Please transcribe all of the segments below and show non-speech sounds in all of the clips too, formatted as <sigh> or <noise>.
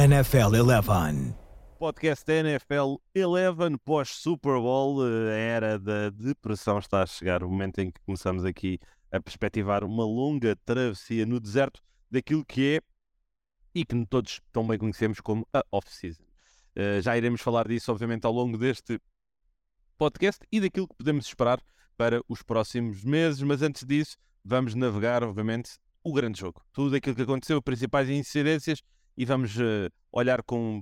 NFL 11. Podcast NFL 11 pós-Super Bowl. eh, A era da depressão está a chegar. O momento em que começamos aqui a perspectivar uma longa travessia no deserto daquilo que é e que todos tão bem conhecemos como a off-season. Eh, já iremos falar disso, obviamente, ao longo deste podcast e daquilo que podemos esperar para os próximos meses. Mas antes disso, vamos navegar, obviamente, o grande jogo. Tudo aquilo que aconteceu, principais incidências e vamos eh, olhar com,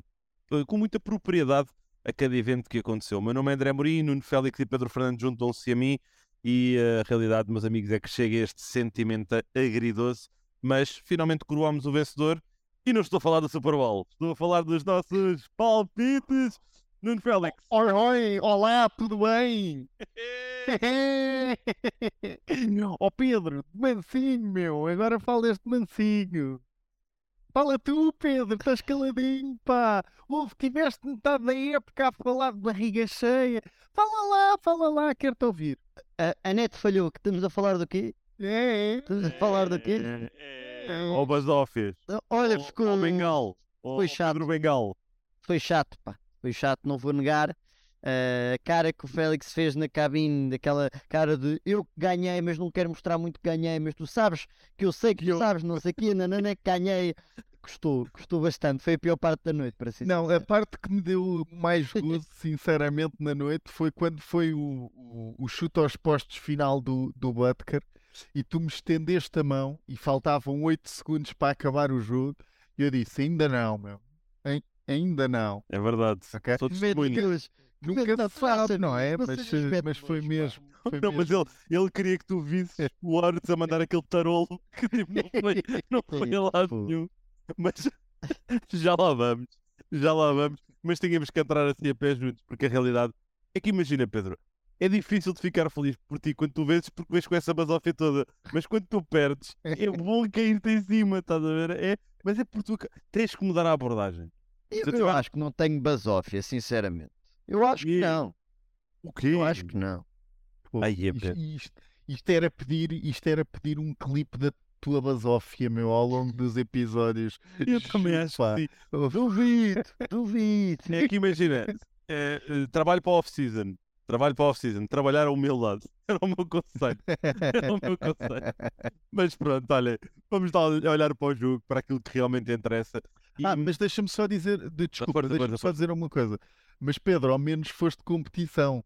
eh, com muita propriedade a cada evento que aconteceu. O meu nome é André Mourinho, Nuno Félix e Pedro Fernandes juntam-se a mim e a realidade, meus amigos, é que chega este sentimento agridoce, mas finalmente coroamos o vencedor e não estou a falar do Super Bowl, estou a falar dos nossos palpites. Nuno Félix. Oi, oi, olá, tudo bem? <laughs> <laughs> Ó Pedro, mansinho, meu, agora fala deste mansinho. Fala tu, Pedro, estás caladinho, pá. Ouve, tiveste metade da época a falar de barriga cheia. Fala lá, fala lá, quero-te ouvir. A, a net falhou, que estamos a falar do quê? É, é. Estamos a falar do quê? Ó Basófias. Olha, ficou, ó Bengal. Foi chato. Pedro Bengal. foi chato, pá. Foi chato, não vou negar. Ah, A cara que o Félix fez na cabine, daquela cara de eu que ganhei, mas não quero mostrar muito que ganhei, mas tu sabes que eu sei que tu sabes, não sei o quê, nanana, que ganhei. Gostou, gostou bastante. Foi a pior parte da noite, para ser Não, a parte que me deu mais <laughs> gozo, sinceramente, na noite foi quando foi o, o, o chute aos postos final do, do Butker e tu me estendeste a mão e faltavam 8 segundos para acabar o jogo e eu disse, ainda não, meu. Ai- Ainda não. É verdade. Ok? Sou testemunha. Nunca se sabe, não é? Mas, metem mas foi longe, pá. mesmo. Foi Não, mas mesmo. ele, ele queria que tu visses <laughs> o Hortz a mandar aquele tarolo que tipo, não foi, não <laughs> foi a lado Pô. nenhum. Mas <laughs> já lá vamos, já lá vamos. Mas tínhamos que entrar assim a pé juntos, porque a realidade é que imagina, Pedro, é difícil de ficar feliz por ti quando tu vezes porque vês com essa basófia toda. Mas quando tu perdes, é bom cair-te em cima, estás a ver? É, mas é porque tu tens que mudar a abordagem. Eu, eu acho que não tenho basófia, sinceramente. Eu acho que não. O quê? Eu acho que não. Pô, Ai, é isto, isto- isto era pedir, isto era pedir um clipe da tua basófia, meu, ao longo dos episódios. <laughs> Eu também acho que sim. Duvido, duvido. É que imagina, é, é, trabalho para off-season. Trabalho para off-season. Trabalhar a humildade. <laughs> Era o meu conselho. Era o meu conselho. Mas pronto, olha, vamos lá olhar para o jogo, para aquilo que realmente interessa. E- Ah, mas deixa-me só dizer, de, desculpa, deixa-me só dizer uma coisa. Mas Pedro, ao menos foste competição.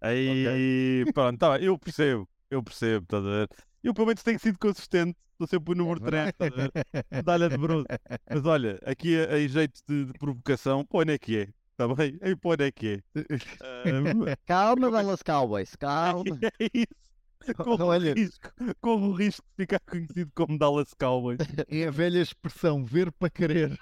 Aí, <laughs> pronto, tá, eu percebo. Eu percebo, estás a ver? Eu pelo menos tenho sido consistente. Estou sempre o número 3, estás a ver? Medalha de bronze. <laughs> Mas olha, aqui a- em jeito de, de provocação, onde é que é? Está bem? Aí, onde é que é? <laughs> Calma, Dallas Cowboys, calma. É isso. Corro o Olha. risco, corro o risco de ficar conhecido como Dallas Cowboys. <laughs> É a velha expressão, ver para querer.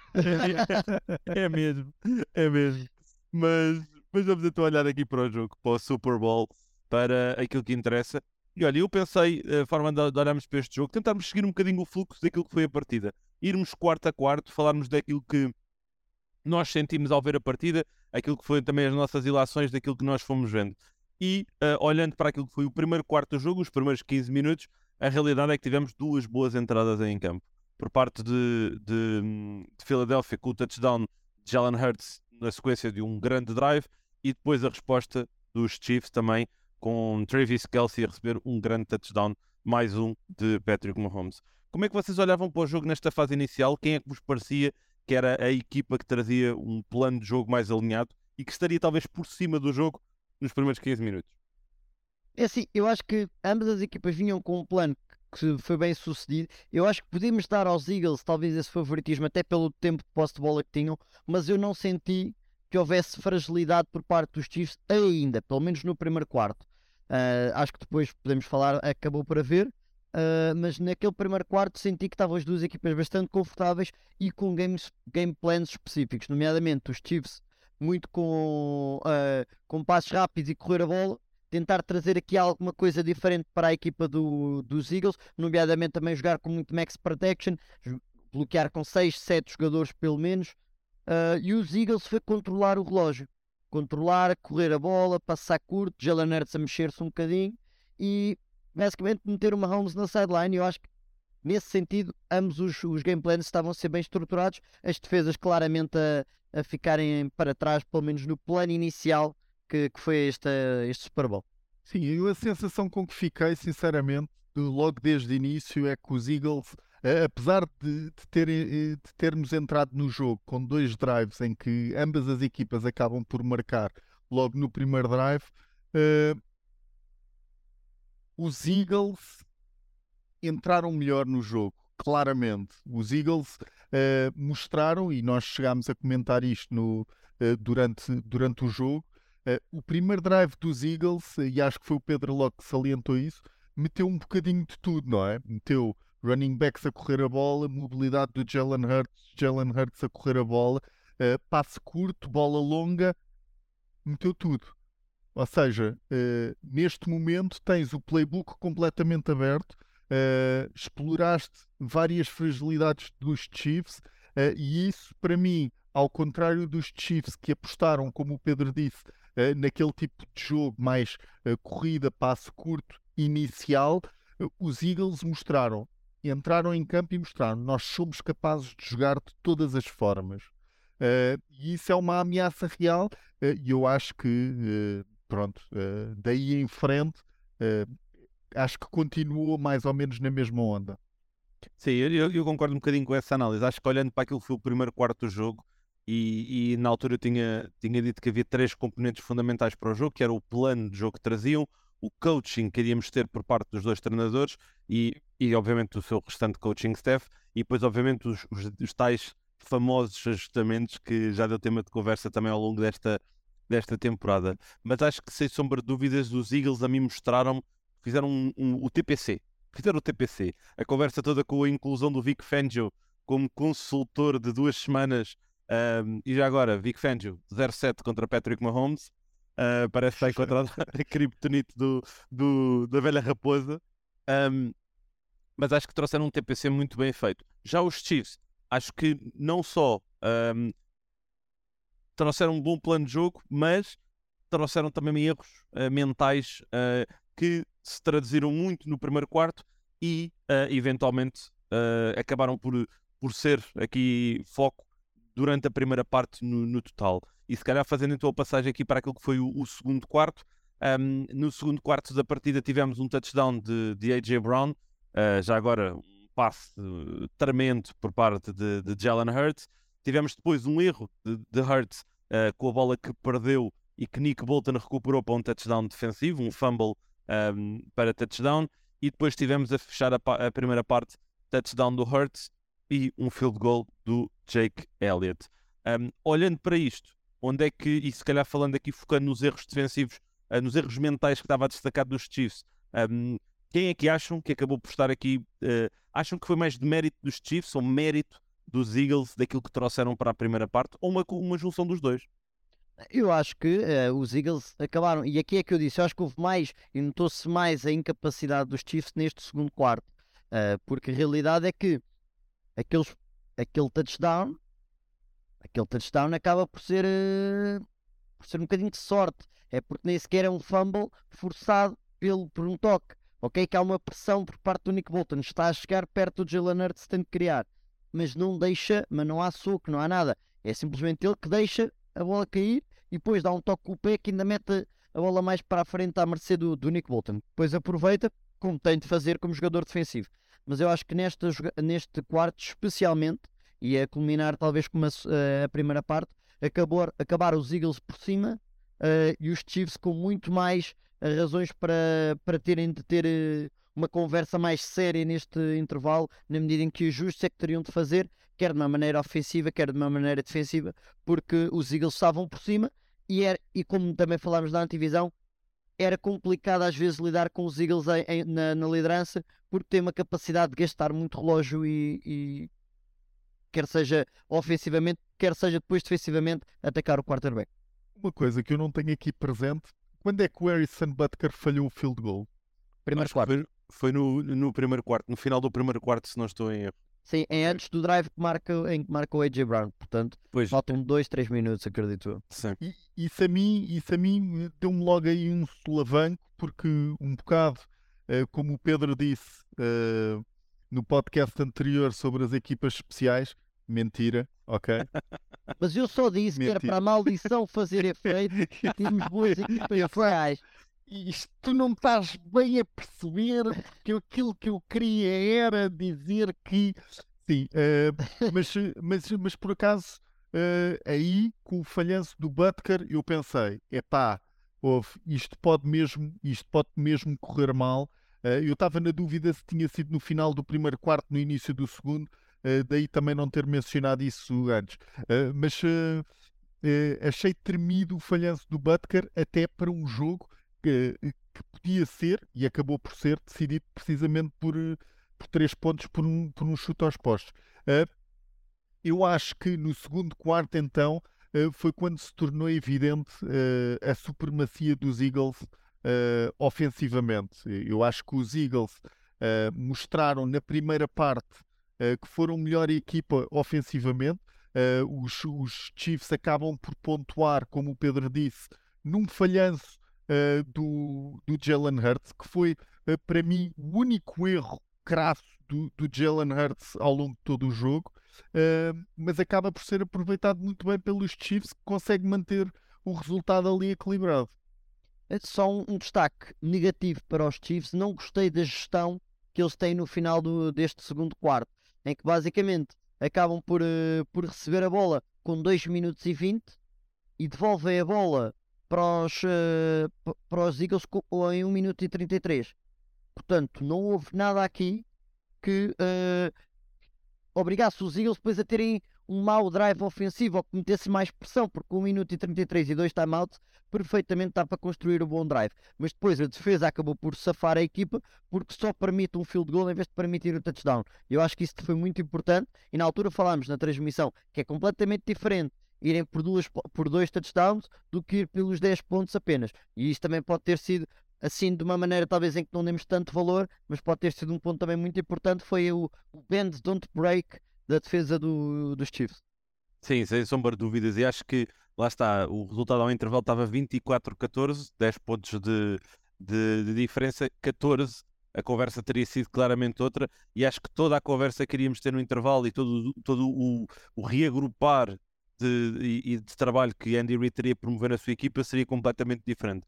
é mesmo, é mesmo. Mas, mas vamos então olhar aqui para o jogo, para o Super Bowl, para aquilo que interessa. E olha, eu pensei, a forma de de olharmos para este jogo, tentarmos seguir um bocadinho o fluxo daquilo que foi a partida. Irmos quarto a quarto, falarmos daquilo que nós sentimos ao ver a partida, aquilo que foi também as nossas ilações daquilo que nós fomos vendo. E ah, olhando para aquilo que foi o primeiro quarto do jogo, os primeiros 15 minutos, a realidade é que tivemos duas boas entradas em campo. Por parte de, de, de Filadélfia, com o touchdown de Jalen Hurts na sequência de um grande drive, e depois a resposta dos Chiefs também, com Travis Kelsey a receber um grande touchdown, mais um de Patrick Mahomes. Como é que vocês olhavam para o jogo nesta fase inicial? Quem é que vos parecia que era a equipa que trazia um plano de jogo mais alinhado e que estaria talvez por cima do jogo nos primeiros 15 minutos? É assim, eu acho que ambas as equipas vinham com um plano que foi bem sucedido. Eu acho que podíamos dar aos Eagles talvez esse favoritismo, até pelo tempo de posse de bola que tinham, mas eu não senti que houvesse fragilidade por parte dos Chiefs ainda, pelo menos no primeiro quarto. Ah, acho que depois podemos falar, acabou por haver, ah, mas naquele primeiro quarto senti que estavam as duas equipas bastante confortáveis e com games, game plans específicos, nomeadamente os Chiefs muito com, ah, com passos rápidos e correr a bola, tentar trazer aqui alguma coisa diferente para a equipa do, dos Eagles, nomeadamente também jogar com muito max protection, bloquear com 6, 7 jogadores pelo menos, ah, e os Eagles foi controlar o relógio, controlar, correr a bola, passar curto, Jalen Hurts a mexer-se um bocadinho e basicamente meter o Mahomes na sideline. Eu acho que nesse sentido, ambos os, os game plans estavam a ser bem estruturados, as defesas claramente a, a ficarem para trás, pelo menos no plano inicial que, que foi este, este Super Bowl. Sim, eu a sensação com que fiquei, sinceramente, de, logo desde o início, é que os Eagles, apesar de, de, ter, de, termos entrado no jogo com dois drives em que ambas as equipas acabam por marcar logo no primeiro drive, uh, os Eagles entraram melhor no jogo, claramente. Os Eagles uh, mostraram, e nós chegámos a comentar isto no, uh, durante, durante o jogo, uh, o primeiro drive dos Eagles, e acho que foi o Pedro Locke que salientou isso, meteu um bocadinho de tudo, não é? Meteu running backs a correr a bola, mobilidade do Jalen Hurts, Jalen Hurts a correr a bola, passe curto, bola longa, meteu tudo. Ou seja, uh, neste momento tens o playbook completamente aberto, uh, exploraste várias fragilidades dos Chiefs uh, e isso, para mim, ao contrário dos Chiefs que apostaram, como o Pedro disse, naquele tipo de jogo mais corrida, passo curto, inicial, os Eagles mostraram, entraram em campo e mostraram: nós somos capazes de jogar de todas as formas. e isso é uma ameaça real e eu acho que pronto, uh, daí em frente, uh, acho que continuou mais ou menos na mesma onda. Sim, eu, eu, concordo um bocadinho com essa análise. Acho que olhando para aquilo que foi o primeiro quarto do jogo, e, e, na altura eu tinha, tinha dito que havia três componentes fundamentais para o jogo, que era o plano de jogo que traziam, o coaching que iríamos ter por parte dos dois treinadores e, e obviamente o seu restante coaching staff, e depois obviamente os, os, os tais famosos ajustamentos que já deu tema de conversa também ao longo desta, desta temporada. Mas acho que, sem sombra de dúvidas, os Eagles a mim mostraram, fizeram um, um, o TPC. Fizeram o TPC. A conversa toda com a inclusão do Vic Fangio como consultor de duas semanas. Um, e já agora, Vic Fangio, 0-7 contra Patrick Mahomes. Uh, parece estar encontrado <laughs> a criptonite do, do, da velha raposa. Um, mas acho que trouxeram um TPC muito bem feito. Já os Chiefs, acho que não só um, trouxeram um bom plano de jogo, mas trouxeram também erros uh, mentais uh, que se traduziram muito no primeiro quarto e uh, eventualmente acabaram por, por ser aqui foco durante a primeira parte no, no, total. E se calhar fazendo então a passagem aqui para aquilo que foi o, o segundo quarto, um, no segundo quarto da partida tivemos um touchdown de, de AJ Brown, já agora um passe tremendo por parte de, de Jalen Hurts, Tivemos depois um erro de, de Hurts uh, com a bola que perdeu e que Nick Bolton recuperou para um touchdown defensivo, um fumble um, para touchdown. E depois tivemos a fechar a, a, primeira parte, touchdown do Hurts e um field goal do Jake Elliott. Um, olhando para isto, onde é que, e se calhar falando aqui, focando nos erros defensivos, uh, nos erros mentais que estava a destacar dos Chiefs, um, quem é que acham que acabou por estar aqui? Uh, acham que foi mais de mérito dos Chiefs ou mérito dos Eagles daquilo que trouxeram para a primeira parte ou uma, uma junção dos dois? Eu acho que uh, os Eagles acabaram, e aqui é que eu disse, eu acho que houve mais e notou-se mais a incapacidade dos Chiefs neste segundo quarto, uh, porque a realidade é que aqueles, aquele touchdown, aquele touchdown acaba por ser, uh, por ser um bocadinho de sorte, é porque nem sequer é um fumble forçado pelo, por um toque, ok? Que há uma pressão por parte do Nick Bolton, está a chegar perto do Jalen Hurts, tem de criar mas não deixa, mas não há soco, não há nada. É simplesmente ele que deixa a bola cair e depois dá um toque com o pé que ainda mete a bola mais para a frente à mercê do, do Nick Bolton. Depois aproveita, como tem de fazer como jogador defensivo. Mas eu acho que neste, quarto, especialmente, e a culminar talvez com a, eh, a primeira parte, acabou, acabaram os Eagles por cima uh, e os Chiefs com muito mais razões para, para terem de ter uma conversa mais séria neste intervalo, na medida em que os é que teriam de fazer, quer de uma maneira ofensiva, quer de uma maneira defensiva, porque os Eagles estavam por cima e, era, e como também falámos da antivisão, era complicado às vezes lidar com os Eagles em, em, na, na, liderança, porque tem uma capacidade de gastar muito relógio e, e quer seja ofensivamente, quer seja depois defensivamente, atacar o quarterback. Uma coisa que eu não tenho aqui presente, quando é que o Harrison Butker falhou o field goal? Primeiro quarto. Foi no, no primeiro quarto, no final do primeiro quarto, se não estou em erro. Sim, é antes do drive que marca, em que marca o AJ Brown, portanto, pois. faltam 2, 3 minutos, acredito eu. Sim. E, isso a mim, isso a mim deu-me logo aí um solavanco, porque um bocado, uh, como o Pedro disse, uh, no podcast anterior sobre as equipas especiais. Mentira, ok? Mas eu só disse que era Mentira. para a maldição fazer efeito <laughs> e termos boas equipas especiais. Isto tu não estás bem a perceber que aquilo que eu queria era dizer que sim, eh, <laughs> mas, mas, mas por acaso eh, aí com o falhanço do Butker eu pensei, epá, ouve, isto pode mesmo, isto pode mesmo correr mal. Eh, eu estava na dúvida se tinha sido no final do primeiro quarto, no início do segundo, daí também não ter mencionado isso antes. Mas achei tremido o falhanço do Butker até para um jogo que, que podia ser, e acabou por ser, decidido precisamente por, eh, por três pontos por um, por um chute aos postos. Eh, eu acho que no segundo quarto, então, eh, foi quando se tornou evidente eh, a supremacia dos Eagles ofensivamente. Eu acho que os Eagles mostraram na primeira parte que foram melhor equipa ofensivamente. Os, os Chiefs acabam por pontuar, como o Pedro disse, num falhanço eh, do, do Jalen Hurts, que foi eh, para mim o único erro crasso do, do Jalen Hurts ao longo de todo o jogo, eh, mas acaba por ser aproveitado muito bem pelos Chiefs, que consegue manter o resultado ali equilibrado. É Só um, destaque negativo para os Chiefs. Não gostei da gestão que eles têm no final do- deste segundo quarto, em que basicamente acabam por, por receber a bola com 2 minutos e 20 e devolvem a bola para os, pa- para os Eagles em 1 minuto e 33. Portanto, não houve nada aqui que eh, obrigasse os Eagles depois a terem um mau drive ofensivo ou que metesse mais pressão, porque 1 minuto e 33 e 2 timeouts perfeitamente dá para construir um bom drive. Mas depois a defesa acabou por safar a equipa porque só permite um field goal em vez de permitir o touchdown. Eu acho que isso foi muito importante e na altura falámos na transmissão que é completamente diferente irem por, duas, po- por dois touchdowns do que ir pelos 10 pontos apenas. E isso também pode ter sido assim de uma maneira talvez em que não demos tanto valor, mas pode ter sido um ponto também muito importante, foi o, o bend don't break da defesa do, dos Chiefs. Sim, sem sombra de dúvidas. E acho que lá está, o resultado ao intervalo estava 24-14, 10 pontos de, de, de diferença, 14. A conversa teria sido claramente outra, e acho que toda a conversa que queríamos ter no intervalo e todo, todo o, o reagrupar de, e, de trabalho que Andy Reid teria promover na sua equipa seria completamente diferente.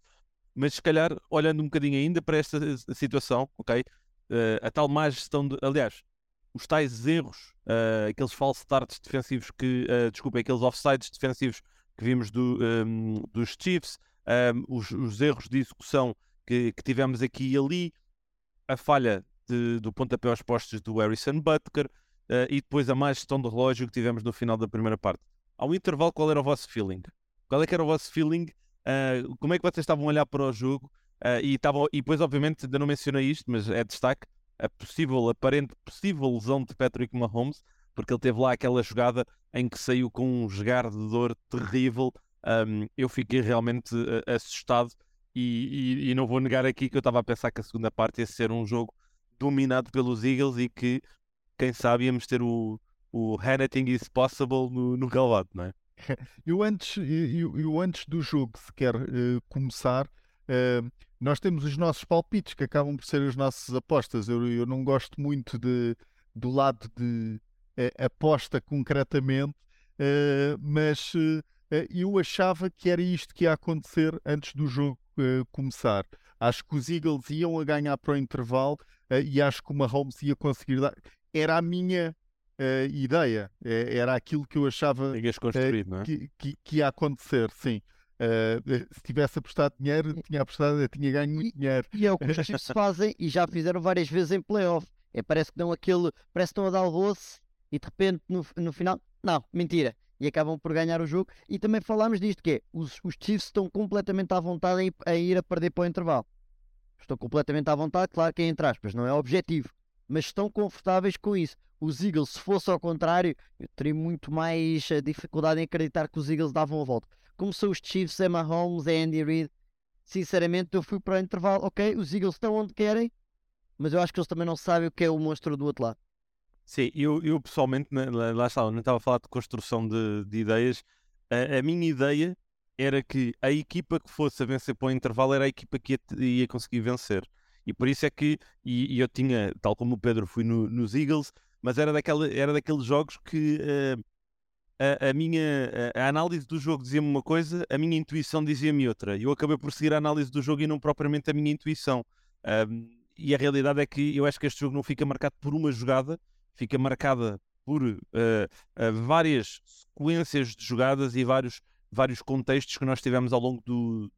Mas se calhar, olhando um bocadinho ainda para esta situação, ok? Eh, a tal má gestão de. Aliás, os tais erros, eh, aqueles false starts defensivos que, uh, desculpa, aqueles offsides defensivos que vimos do, um, dos Chiefs, um, os, os, erros de execução que, que, tivemos aqui e ali, a falha de, do pontapé aos postos do Harrison Butker uh, e depois a má gestão do relógio que tivemos no final da primeira parte. Ao intervalo, qual era o vosso feeling? Qual é que era o vosso feeling? Uh, como é que vocês estavam a olhar para o jogo? e, estavam, e depois, obviamente, ainda não mencionei isto, mas é destaque a possível, aparente possível lesão de Patrick Mahomes, porque ele teve lá aquela jogada em que saiu com um jogar de dor terrível. Um, eu fiquei realmente uh, assustado e, e, e, não vou negar aqui que eu estava a pensar que a segunda parte ia ser um jogo dominado pelos Eagles e que, quem sabe, íamos ter o, o Anything is Possible no, no galvado, não é? <laughs> Eu antes, eu, eu antes do jogo sequer uh, começar, uh, nós temos os nossos palpites que acabam por ser as nossas apostas. Eu, eu não gosto muito de, do lado de uh, aposta concretamente, mas eu achava que era isto que ia acontecer antes do jogo começar. Acho que os Eagles iam a ganhar para o intervalo e acho que o Mahomes ia conseguir dar. Era a minha uh, ideia, era aquilo que eu achava uh, é? que, que, que, ia acontecer, sim. Uh, se tivesse apostado dinheiro, tinha apostado, tinha ganho muito dinheiro. E é o que os Chiefs <laughs> fazem e já fizeram várias vezes em playoff. É, parece que dão aquele, parece que estão a dar o doce e de repente no, no final, não, mentira. E acabam por ganhar o jogo. E também falámos disto: que é, os, os Chiefs estão completamente à vontade em, a ir a perder para o intervalo. Estão completamente à vontade, claro que é entre aspas, não é objetivo, mas estão confortáveis com isso. Os Eagles, se fosse ao contrário, eu teria muito mais dificuldade em acreditar que os Eagles davam a volta. Como são os Chiefs, é Mahomes, é Andy Reid. Sinceramente, eu fui para o intervalo. Ok, os Eagles estão onde querem, mas eu acho que eles também não sabem o que é o monstro do outro lado. Sim, eu, eu pessoalmente, lá está, eu não estava a falar de construção de, de ideias. A, a, minha ideia era que a equipa que fosse a vencer para o intervalo era a equipa que ia, ia conseguir vencer. E por isso é que, e, e eu tinha, tal como o Pedro, fui no, nos Eagles, mas era, daquela, era daqueles jogos que uh, a, a, minha a, a análise do jogo dizia-me uma coisa, a minha intuição dizia-me outra. Eu acabei por seguir a análise do jogo e não propriamente a minha intuição. E a realidade é que eu acho que este jogo não fica marcado por uma jogada, fica marcada por uh, uh, várias sequências de jogadas e vários, vários contextos que nós tivemos ao longo do,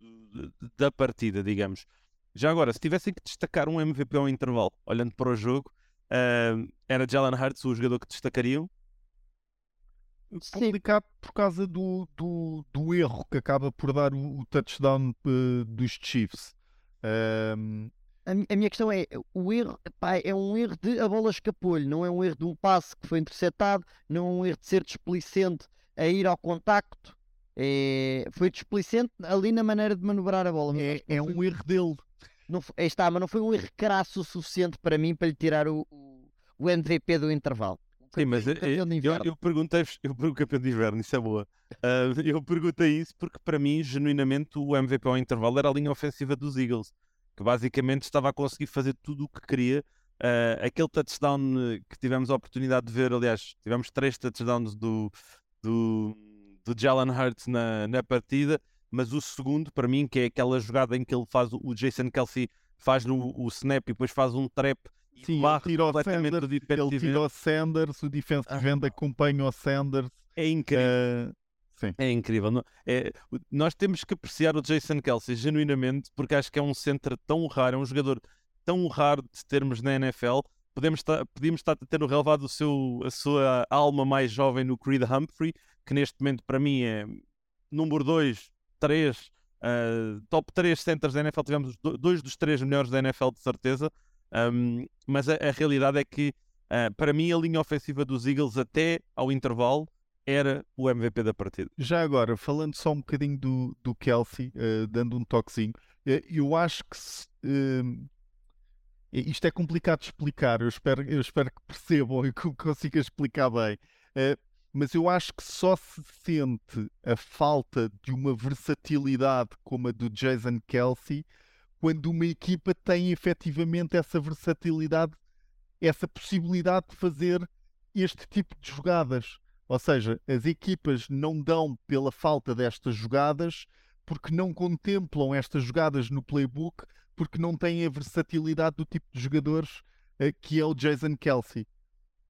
da partida, digamos. Já agora, se tivessem que destacar um MVP ao intervalo, olhando para o jogo, uh, era Jalen Hurts o jogador que destacariam? Complicado por causa do, do, do, erro que acaba por dar o, o touchdown dos Chiefs. Um, a, minha questão é: o erro pá, é um erro de a bola escapou-lhe, não é um erro de um passe que foi interceptado, não é um erro de ser displicente a ir ao contacto. É, foi displicente ali na maneira de manobrar a bola. É, é um erro dele. Não, está, mas não foi um erro crasso suficiente para mim para lhe tirar o, o MVP do intervalo. Sim, mas eu, eu, eu perguntei-vos, eu pergunto campeão de inverno, isso é boa. Uh, eu perguntei isso porque para mim, genuinamente, o MVP ao intervalo era a linha ofensiva dos Eagles que basicamente estava a conseguir fazer tudo o que queria. Uh, aquele touchdown que tivemos a oportunidade de ver, aliás, tivemos três touchdowns do, do, do Jalen Hurts na, na partida, mas o segundo, para mim, que é aquela jogada em que ele faz o Jason Kelsey faz o, o snap e depois faz um trap e Sim, ele tira o Sanders, ele tira o Sanders, o defensive end acompanha o Sanders. É incrível. Uh. É incrível. É, nós temos que apreciar o Jason Kelsey genuinamente, porque acho que é um centro tão raro, é um jogador tão raro de termos na NFL. Podemos estar, podíamos estar a ter relevado o seu, a sua alma mais jovem no Creed Humphrey, que neste momento para mim é número 2, 3, uh, top 3 centers da NFL. Tivemos dois dos três melhores da NFL, de certeza. Um, mas a, a, realidade é que, uh, para mim, a linha ofensiva dos Eagles, até ao intervalo, era o MVP da partida. Já agora, falando só um bocadinho do, do Kelsey, uh, dando um toquezinho, eu acho que se, uh, isto é complicado de explicar, eu espero, eu espero que percebam e que consiga explicar bem. Mas eu acho que só se sente a falta de uma versatilidade como a do Jason Kelsey quando uma equipa tem efetivamente essa versatilidade, essa possibilidade de fazer este tipo de jogadas. Ou seja, as equipas não dão pela falta destas jogadas porque não contemplam estas jogadas no playbook porque não têm a versatilidade do tipo de jogadores uh, que é o Jason Kelsey.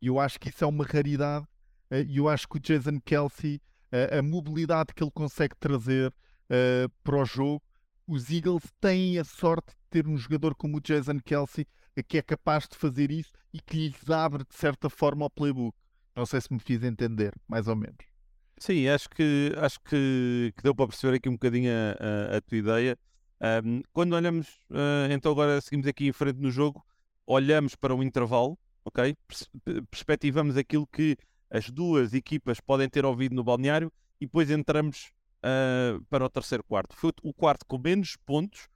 E eu acho que isso é uma raridade eh, e uh, eu acho que o Jason Kelsey, uh, a mobilidade que ele consegue trazer para o jogo, os Eagles têm a sorte de ter um jogador como o Jason Kelsey que é capaz de fazer isso e que lhes abre de certa forma o playbook. Não sei se me fiz entender, mais ou menos. Sim, acho que, acho que, que deu para perceber aqui um bocadinho a, a, a tua ideia. Um, quando olhamos, uh, então agora seguimos aqui em frente no jogo, olhamos para o intervalo, ok? Perspectivamos aquilo que as duas equipas podem ter ouvido no balneário e depois entramos uh, para o terceiro quarto. Foi o quarto com menos pontos,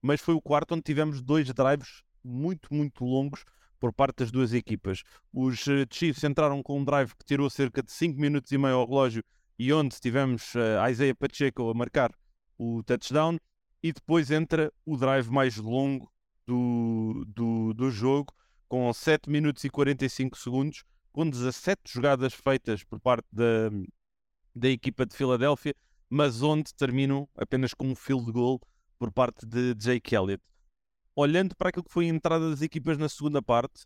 mas foi o quarto onde tivemos dois drives muito, muito longos por parte das duas equipas. Os uh, Chiefs entraram com um drive que tirou cerca de 5 minutos e meio ao relógio e onde tivemos uh, Isaiah Pacheco a marcar o touchdown e depois entra o drive mais longo do, do, do jogo com 7 minutos e 45 segundos com 17 jogadas feitas por parte da, da equipa de Filadélfia mas onde terminam apenas com um field goal por parte de Jake Elliott olhando para aquilo que foi a entrada das equipas na segunda parte,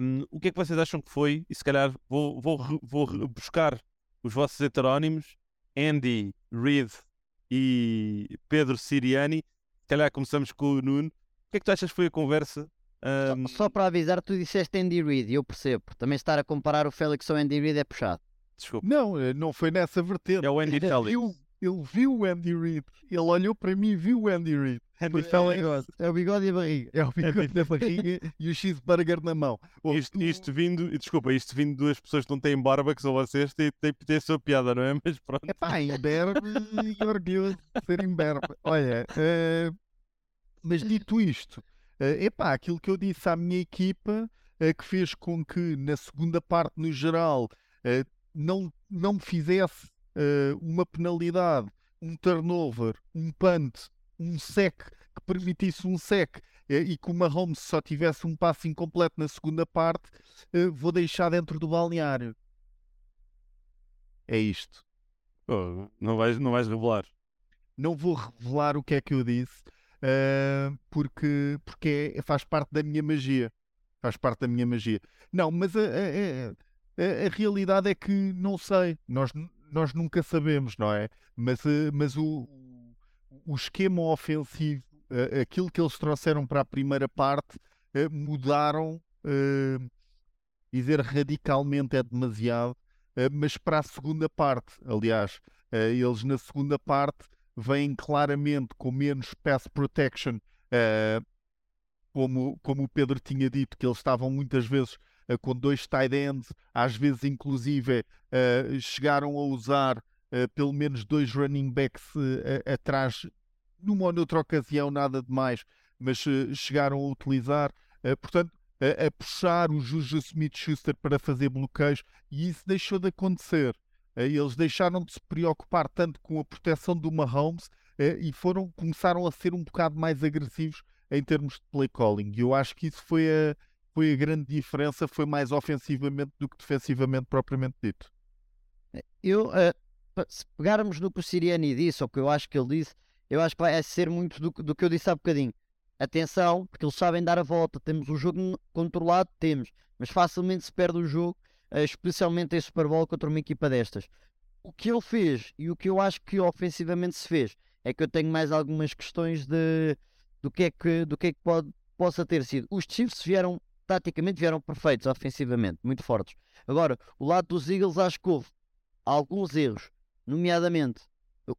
um, o que é que vocês acham que foi? E se calhar vou, vou, vou buscar os vossos heterónimos, Andy, Reed e Pedro Siriani. Se calhar começamos com o Nuno. O que é que tu achas que foi a conversa? Um... Só, só, para avisar, tu disseste Andy Reid, eu percebo. Também estar a comparar o Félix ao Andy Reid é puxado. Desculpa. Não, eh, não foi nessa vertente. É o Andy Félix. Ele viu o Andy Reid. Ele olhou para mim e viu o Andy Reid. Andy Félix. É o bigode e a barriga. É o bigode da barriga e o cheeseburger na mão. <laughs> Isto, isto vindo, desculpa, isto vindo de duas pessoas que não têm barba, que são vocês, tem, tem, tem a sua piada, não é? <laughs> Mas pronto. É pá, imberbe <laughs> e orgulho de ser imberbe. Olha, uh, mas dito isto, epá, aquilo que eu disse à minha equipa, uh, que fez com que na segunda parte, no geral, uh, não, não me fizesse uma penalidade, um turnover, um punt, um sec que permitisse um sec eh, e que o Mahomes só tivesse um passo incompleto na segunda parte, eh, vou deixar dentro do balneário. É isto. Oh, não, vais, não vais revelar. Não vou revelar o que é que eu disse, uh, porque, porque é, faz parte da minha magia. Faz parte da minha magia. Não, mas a, a, a, a realidade é que não sei. Nós, nós nunca sabemos, não é? Mas, mas o, o esquema ofensivo, aquilo que eles trouxeram para a primeira parte, mudaram. dizer radicalmente é demasiado, mas para a segunda parte, aliás, eles na segunda parte vêm claramente com menos pass protection, como, como o Pedro tinha dito, que eles estavam muitas vezes com dois tight ends, às vezes inclusive chegaram a usar uh, pelo menos dois running backs uh, atrás, numa ou noutra ocasião, nada de mais, mas uh, chegaram a utilizar. portanto, a, a, puxar o Juju Smith-Schuster para fazer bloqueios e isso deixou de acontecer. Eles deixaram de se preocupar tanto com a proteção do Mahomes e foram, começaram a ser um bocado mais agressivos em termos de play calling. E eu acho que isso foi a, foi a grande diferença, foi mais ofensivamente do que defensivamente propriamente dito. Eu, uh, se pegarmos no que o Siriani disse, ou que eu acho que ele disse, eu acho que vai ser muito do, do que eu disse há bocadinho. Atenção, porque eles sabem dar a volta. Temos o jogo controlado, temos, mas facilmente se perde o jogo, especialmente em Super Bowl contra uma equipa destas. O que ele fez e o que eu acho que ofensivamente se fez é que eu tenho mais algumas questões de do que é que, do que, é que pode, possa ter sido. Os Chiefs vieram, taticamente, vieram perfeitos ofensivamente, muito fortes. Agora, o lado dos Eagles acho que houve alguns erros, nomeadamente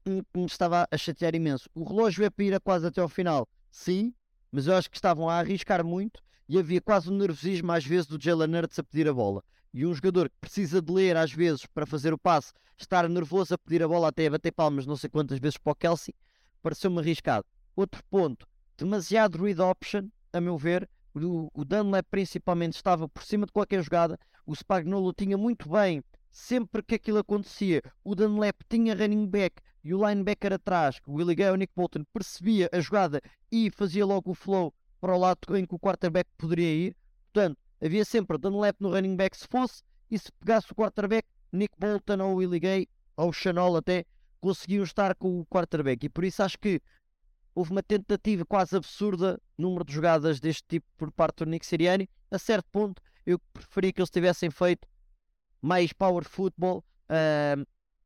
um que me estava a chatear imenso. O relógio é para ir quase até ao final, sim, mas eu acho que estavam a arriscar muito e havia quase um nervosismo às vezes do Jalen Hurts a pedir a bola. E um jogador que precisa de ler às vezes para fazer o passe, estar nervoso a pedir a bola até a bater palmas não sei quantas vezes para o Kelsey, pareceu-me arriscado. Outro ponto, demasiado read option, a meu ver. O, o Dunlap principalmente estava por cima de qualquer jogada. O Spagnolo tinha muito bem sempre que aquilo acontecia, o Dunlap tinha running back e o linebacker atrás, o Willie Gay o Nick Bolton percebia a jogada e fazia logo o flow para o lado em que o quarterback poderia ir. Portanto, havia sempre Dunlap no running back se fosse, e se pegasse o quarterback, Nick Bolton ou Willie Gay ou o Chanel até conseguiam estar com o quarterback. E por isso acho que houve uma tentativa quase absurda, número de jogadas deste tipo por parte do Nick Siriani. A certo ponto, eu preferia que eles tivessem feito mais power football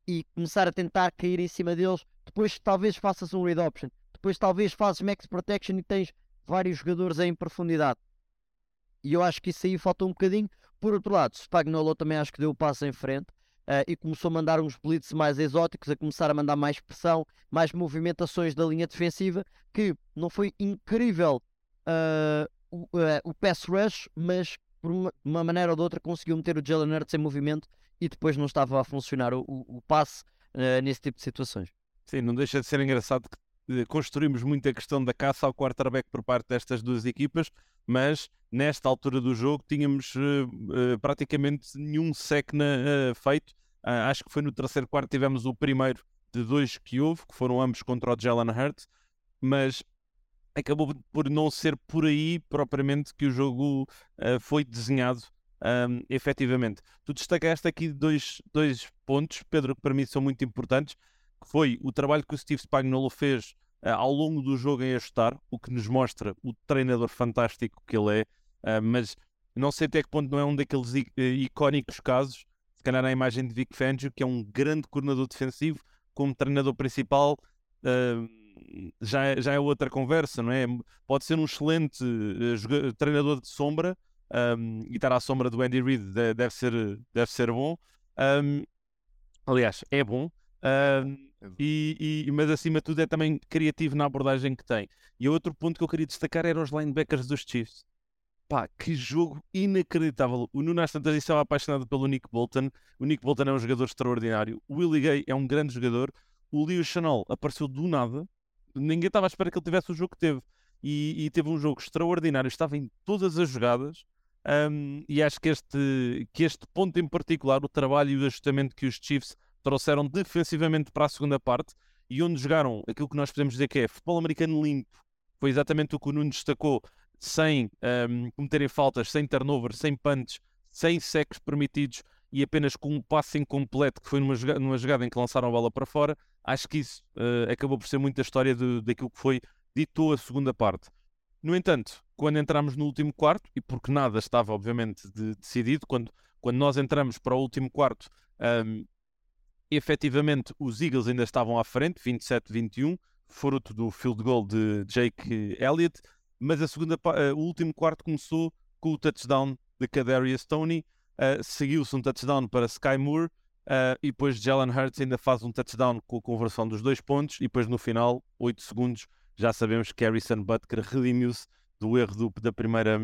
e começar a tentar cair em cima deles. Depois talvez faças um read option. Depois talvez fazes max protection e tens vários jogadores em profundidade. E eu acho que isso aí falta um bocadinho. Por outro lado, Spagnolo também acho que deu o passo em frente. Uh, e começou a mandar uns blitz mais exóticos, a começar a mandar mais pressão, mais movimentações da linha defensiva, que não foi incrível uh, o, uh, o pass rush, mas por uma, uma, maneira ou de outra, conseguiu meter o Jalen Hurts em movimento e depois não estava a funcionar o, o, o passe nesse tipo de situações. Sim, não deixa de ser engraçado que construímos muito a questão da caça ao quarterback por parte destas duas equipas, mas nesta altura do jogo tínhamos uh, uh, praticamente nenhum sec na, feito. acho que foi no terceiro quarto tivemos o primeiro de dois que houve, que foram ambos contra o Jalen Hurts, mas acabou por não ser por aí propriamente que o jogo uh, foi desenhado um, efetivamente. Tu destacaste aqui dois, dois pontos, Pedro, que para mim são muito importantes, que foi o trabalho que o Steve Spagnuolo fez uh, ao longo do jogo em ajustar, o que nos mostra o treinador fantástico que ele é, uh, mas não sei até que ponto não é um daqueles icónicos casos, se calhar a imagem de Vic Fangio, que é um grande coordenador defensivo, como treinador principal, já, é, já é outra conversa, não é? Pode ser um excelente treinador de sombra um, e estar à sombra do Andy Reid deve ser, deve ser bom. Um, aliás, é bom. Um, e, e, mas acima de tudo é também criativo na abordagem que tem. E outro ponto que eu queria destacar era os linebackers dos Chiefs. Pá, que jogo inacreditável. O Nuno Tantas estava apaixonado pelo Nick Bolton. O Nick Bolton é um jogador extraordinário. O Willie Gay é um grande jogador. O Leo Chanel apareceu do nada ninguém estava à espera que ele tivesse o jogo que teve. E, e teve um jogo extraordinário, estava em todas as jogadas. Um, e acho que este, que este ponto em particular, o trabalho e o ajustamento que os Chiefs trouxeram defensivamente para a segunda parte e onde jogaram aquilo que nós podemos dizer que é futebol americano limpo, foi exatamente o que o Nuno destacou, sem um, cometerem faltas, sem turnover, sem punts, sem secs permitidos e apenas com um passe incompleto, que foi numa numa jogada em que lançaram a bola para fora, acho que isso uh, acabou por ser muito a história de, daquilo que foi ditou a segunda parte. No entanto, quando entramos no último quarto, e porque nada estava obviamente de, decidido, quando, quando nós entramos para o último quarto, um, efetivamente os Eagles ainda estavam à frente, 27-21, fruto do field goal de Jake Elliott, mas a segunda, uh, o último quarto começou com o touchdown de Kadarius Tony, uh, seguiu-se um touchdown para Sky Moore, uh, e depois Jalen Hurts ainda faz um touchdown com a conversão dos dois pontos, e depois no final, 8 segundos, já sabemos que Harrison Butker redimiu-se do erro do, da, primeira,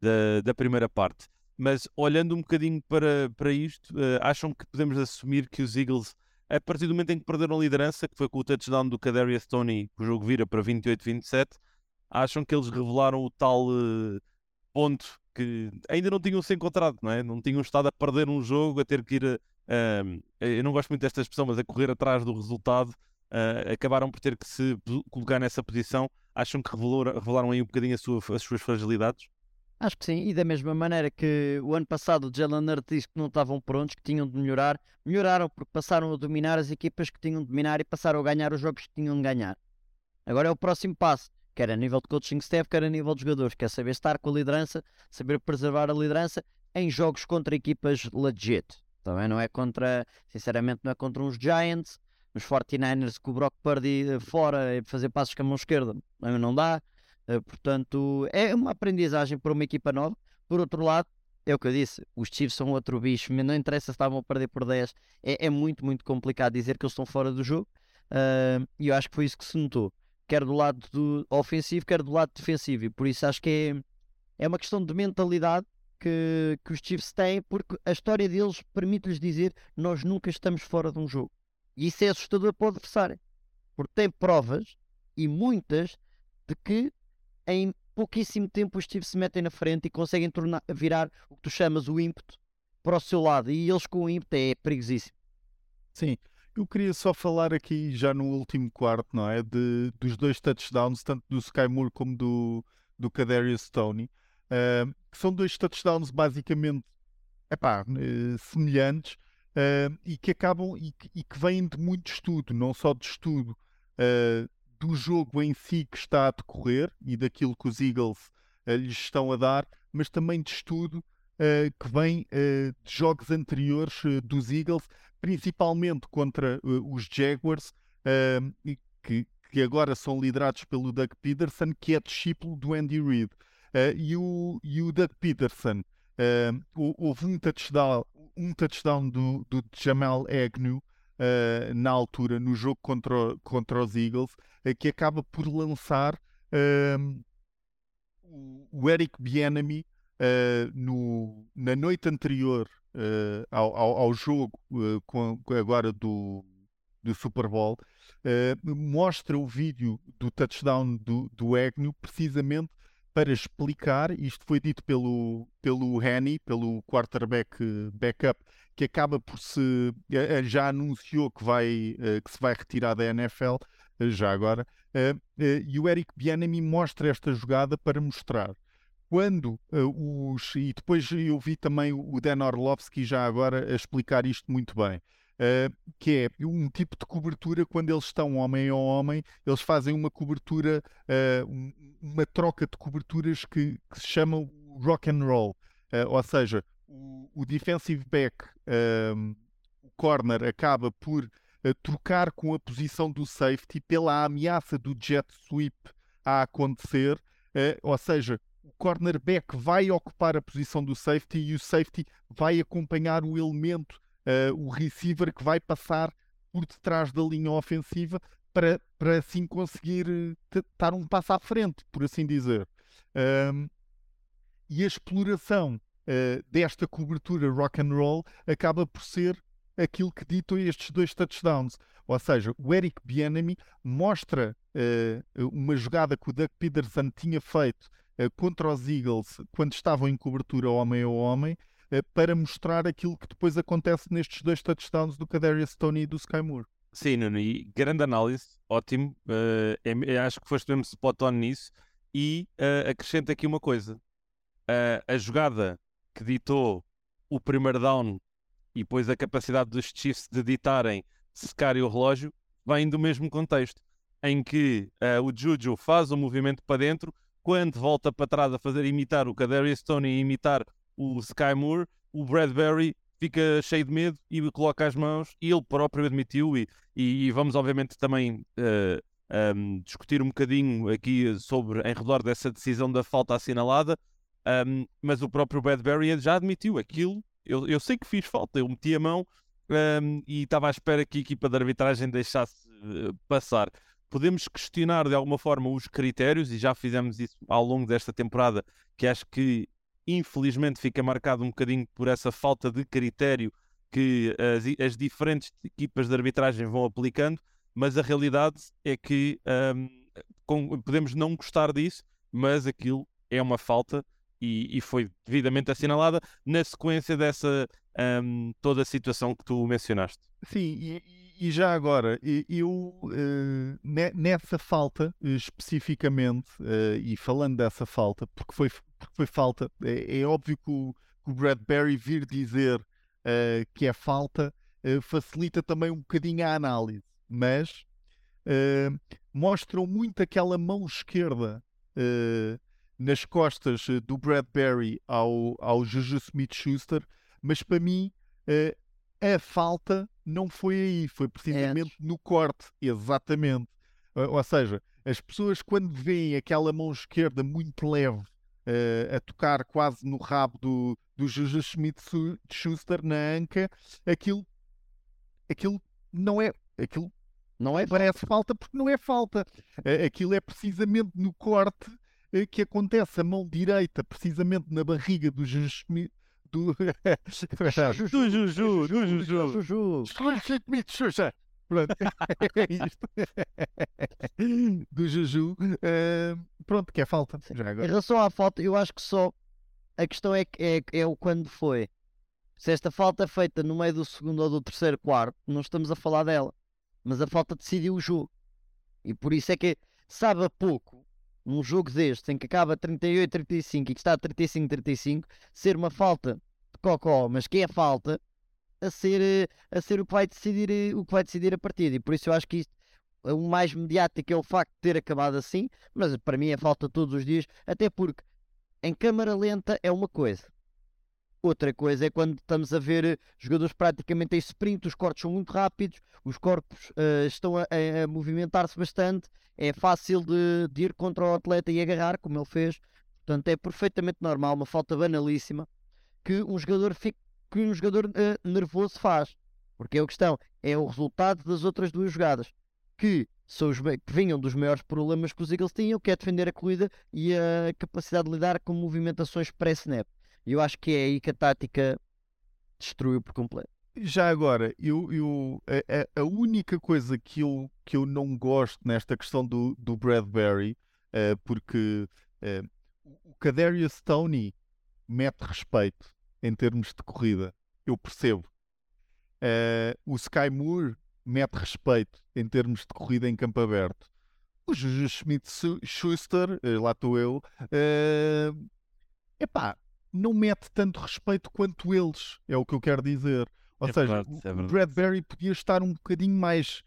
da, da, primeira parte. Mas olhando um bocadinho para, para isto, uh, acham que podemos assumir que os Eagles, a partir do momento em que perderam a liderança, que foi com o touchdown do Kadarius Tony, o jogo vira para 28-27, acham que eles revelaram o tal uh, ponto que ainda não tinham se encontrado, não é? Não tinham estado a perder um jogo, a ter que ir a, eu não gosto muito desta expressão, mas a correr atrás do resultado, uh, acabaram por ter que se colocar nessa posição. Acham que revelaram aí um bocadinho sua, as suas fragilidades? Acho que sim, e da mesma maneira que o ano passado o Jalen Hurts disse que não estavam prontos, que tinham de melhorar, melhoraram porque passaram a dominar as equipas que tinham de dominar e passaram a ganhar os jogos que tinham de ganhar. Agora é o próximo passo, quer a nível de coaching staff, quer a nível de jogadores, quer saber estar com a liderança, saber preservar a liderança em jogos contra equipas legit. Também não é contra, sinceramente, não é contra uns Giants, os 49ers que o Brock Purdy eh, fora e fazer passos com a mão esquerda, não dá. Eh, portanto, é uma aprendizagem para uma equipa nova. Por outro lado, é o que eu disse, os Chiefs são outro bicho, não interessa se estavam a perder por 10, é, é muito, muito complicado dizer que eles estão fora do jogo. Uh, e eu acho que foi isso que se notou, quer do lado do ofensivo, quer do lado defensivo. E por isso acho que é, é uma questão de mentalidade que, que os Chiefs têm, porque a história deles permite-lhes dizer nós nunca estamos fora de um jogo. E isso é assustador para o adversário, porque tem provas e muitas de que em pouquíssimo tempo os Chiefs se metem na frente e conseguem tornar, virar o que tu chamas o ímpeto para o seu lado. E eles com o ímpeto é perigosíssimo. Sim, eu queria só falar aqui já no último quarto, não é? De, dos dois touchdowns, tanto do Sky Moore como do, do Kadarius Tony uh, que são dois touchdowns basicamente epá, uh, semelhantes uh, e que acabam e, e, que vêm de muito estudo, não só de estudo do jogo em si que está a decorrer e daquilo que os Eagles lhes estão a dar, mas também de estudo que vem de jogos anteriores dos Eagles, principalmente contra os Jaguars, que, que agora são liderados pelo Doug Peterson, que é discípulo do Andy Reid. Uh, e, o, e o Doug Peterson, uh, houve um touchdown, um touchdown do, do Jamal Agnew uh, na altura, no jogo contra, contra os Eagles, que acaba por lançar o Eric Bieniemy no, na noite anterior ao, ao, ao, jogo com, agora do, do Super Bowl, mostra o vídeo do touchdown do, do Agnew precisamente para explicar, isto foi dito pelo, pelo Henny, pelo quarterback backup, que acaba por se eh, eh, já anunciou que, vai, eh, que se vai retirar da NFL, já agora, e o Eric Bianemi mostra esta jogada para mostrar quando os. E depois eu vi também o Dan Orlovsky já agora a explicar isto muito bem. Uh, que é um tipo de cobertura quando eles estão homem a homem, eles fazem uma cobertura, uh, uma troca de coberturas que, que, se chama rock and roll, ou seja, o, o defensive back, o corner, acaba por trocar com a posição do safety pela ameaça do jet sweep a acontecer, ou seja, o cornerback vai ocupar a posição do safety e o safety vai acompanhar o elemento uh, o receiver que vai passar por detrás da linha ofensiva para, para assim conseguir estar um passo à frente, por assim dizer. Um, e a exploração uh, desta cobertura rock and roll acaba por ser aquilo que ditam estes dois touchdowns. Ou seja, o Eric Bienemy mostra uh, uma jogada que o Doug Peterson tinha feito uh, contra os Eagles quando estavam em cobertura homem a homem eh, para mostrar aquilo que depois acontece nestes dois touchdowns do Kadarius Tony e do Sky Moore. Sim, Nuno, e grande análise, ótimo. Uh, é, acho que foste mesmo spot on nisso. E uh, acrescento aqui uma coisa: uh, a jogada que ditou o primeiro down e depois a capacidade dos Chiefs de ditarem secarem o relógio vem do mesmo contexto, em que o Juju faz o movimento para dentro, quando volta para trás a fazer imitar o Kadarius Stone e imitar o Sky Moore, o Bradbury fica cheio de medo e coloca as mãos e ele próprio admitiu e, e, e vamos obviamente também uh, eh, um, discutir um bocadinho aqui sobre em redor dessa decisão da falta assinalada um, mas o próprio Bradbury já admitiu aquilo. Eu, eu sei que fiz falta, eu meti a mão um, e estava à espera que a equipa de arbitragem deixasse uh, passar. Podemos questionar de alguma forma os critérios e já fizemos isso ao longo desta temporada que acho que infelizmente fica marcado um bocadinho por essa falta de critério que as, as diferentes equipas de arbitragem vão aplicando, mas a realidade é que um, com, podemos não gostar disso, mas aquilo é uma falta e, e foi devidamente assinalada na sequência dessa um, toda a situação que tu mencionaste. Sim, e, e já agora, eu uh, nessa falta especificamente, uh, e falando dessa falta, porque foi porque foi falta. É, é óbvio que o, que o Bradbury vir dizer uh, que é falta uh, facilita também um bocadinho a análise, mas uh, mostram muito aquela mão esquerda nas costas do Bradbury ao, ao Juju Smith-Schuster, mas para mim a falta não foi aí, foi precisamente é. no corte, exatamente. Ou seja, as pessoas quando veem aquela mão esquerda muito leve uh, a tocar quase no rabo do, do Juju Schmidt-Schuster na anca, aquilo, aquilo não é. Aquilo não é parece falta porque não é falta. Uh, aquilo é precisamente no corte que acontece a mão direita, precisamente na barriga do Juju. Do... <laughs> do Juju, do Juju. Juju. Pronto, <laughs> é isto. <laughs> Do Juju. Uh, pronto, que é falta. Já agora. Em relação à falta, eu acho que só a questão é, é, é o quando foi. Se esta falta é feita no meio do segundo ou do terceiro quarto, não estamos a falar dela. Mas a falta decidiu o jogo. E por isso é que sabe a pouco num jogo deste em que acaba 38-35 e que está 35-35 ser uma falta de cocó, mas que é falta a ser, eh, a ser o, que vai decidir, eh, o que vai decidir a partida. E por isso eu acho que isto, o mais mediático é o facto de ter acabado assim, mas para mim é falta todos os dias, até porque em câmara lenta é uma coisa. Outra coisa é quando estamos a ver eh, jogadores praticamente em sprint, os cortes são muito rápidos, os corpos uh, estão a, a movimentar-se bastante, é fácil de, de, ir contra o atleta e agarrar, como ele fez. Portanto, é perfeitamente normal, uma falta banalíssima, que um jogador fique que um jogador uh, nervoso faz. Porque a questão é o resultado das outras duas jogadas, que, são os, que vinham dos maiores problemas que os Eagles tinham, que é defender a corrida e a capacidade de lidar com movimentações pré-snap. E eu acho que é aí que a tática destruiu por completo. Já agora, eu, eu, a, a, única coisa que eu, que eu não gosto nesta questão do, do Bradbury, uh, porque uh, o Kadarius Stoney mete respeito em termos de corrida. Eu percebo. Uh, o Sky Moore mete respeito em termos de corrida em campo aberto. O Juju Schmidt-Schuster, uh, lá estou eu, uh, epá, não mete tanto respeito quanto eles, é o que eu quero dizer. Ou é seja, verdade, é o Bradbury podia estar um bocadinho mais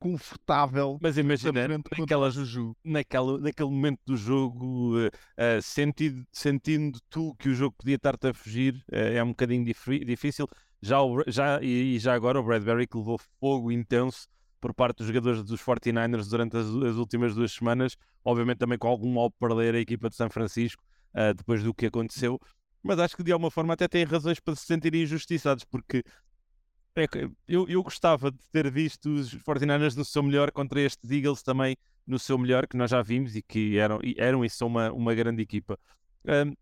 confortável. Mas imagina, naquela, Juju. Naquela, naquele momento do jogo, uh, uh, sentindo, sentindo tu que o jogo podia estar-te a fugir, uh, é um bocadinho difícil. Já, o, já, e, e, já agora o Bradbury que levou fogo intenso por parte dos jogadores dos 49ers durante as, as últimas duas semanas, obviamente também com algum mal perder a equipa de São Francisco depois do que aconteceu. Mas acho que de alguma forma até têm razões para se sentirem injustiçados, porque é, eu, eu gostava de ter visto os 49ers no seu melhor contra estes Eagles também no seu melhor, que nós já vimos e que eram, eram e são uma, uma grande equipa. Um,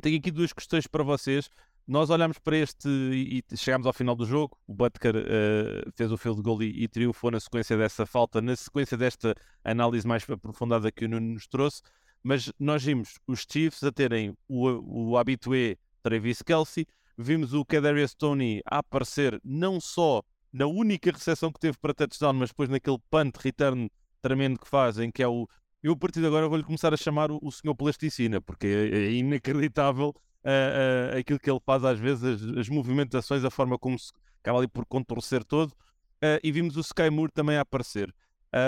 tenho aqui duas questões para vocês. Nós olhamos para este e, e chegamos ao final do jogo. O Butker uh, fez o field goal e, e triunfou na sequência dessa falta, na sequência desta análise mais aprofundada que o Nuno nos trouxe. Mas nós vimos os Chiefs a terem o, o habitué Travis Kelsey, vimos o Kadarius Tony a aparecer não só na única recepção que teve para touchdown, mas depois naquele punt return tremendo que fazem, que é o. Eu a partir de agora vou-lhe começar a chamar o, o senhor plasticina, porque é, é inacreditável uh, uh, aquilo que ele faz às vezes, as, as, movimentações, a forma como se acaba ali por contorcer todo. Uh, e vimos o Sky Moore também a aparecer.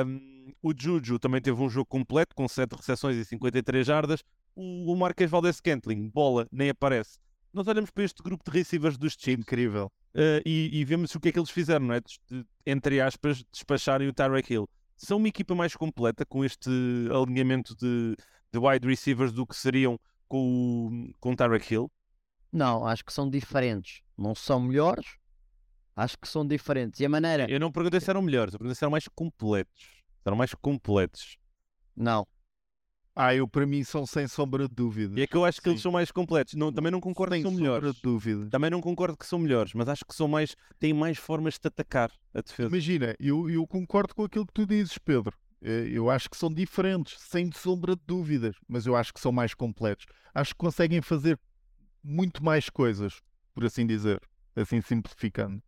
Um, o Juju também teve um jogo completo, com 7 recepções e 53 jardas. O, o Marques Valdez Scantling, bola, nem aparece. Nós olhamos para este grupo de receivers dos Chiefs. Incrível. Uh, e, e, vemos o que é que eles fizeram, não é? De, de, entre aspas, despacharem o Tyreek Hill. São uma equipa mais completa com este alinhamento de, de wide receivers do que seriam com, com o Tyreek Hill? Não, acho que são diferentes. Não são melhores, acho que são diferentes. E a maneira. Eu não perguntei se eram melhores, eu perguntei se eram mais completos. Eram mais completos. Não. Ah, eu para mim são sem sombra de dúvida. E é que eu acho que Sim. eles são mais completos. Não, também não concordo sem que são melhores. De dúvida. Também não concordo que são melhores, mas acho que são mais. têm mais formas de atacar a defesa. Imagina, eu, eu concordo com aquilo que tu dizes, Pedro. Eh, eu acho que são diferentes, sem sombra de dúvidas, mas eu acho que são mais completos. Acho que conseguem fazer muito mais coisas, por assim dizer, assim simplificando.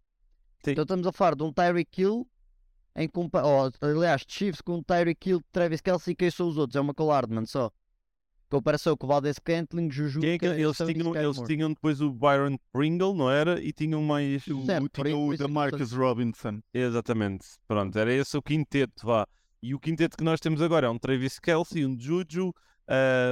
Sim. Então estamos a falar de um Tyreek Hill em compa oh, aliás, Chiefs com Tyreek Hill, Travis Kelsey e quem são os outros? É uma Collardman só. Comparação com o Valdez Cantling, Juju. Quem é que, eles, tinham, eles tinham depois o Byron Pringle, não era? E tinham mais. O, certo, tinha o da Marcus Robinson. Exatamente. Pronto, era esse o quinteto, vá. E o quinteto que nós temos agora é um Travis Kelsey, um Juju, uh,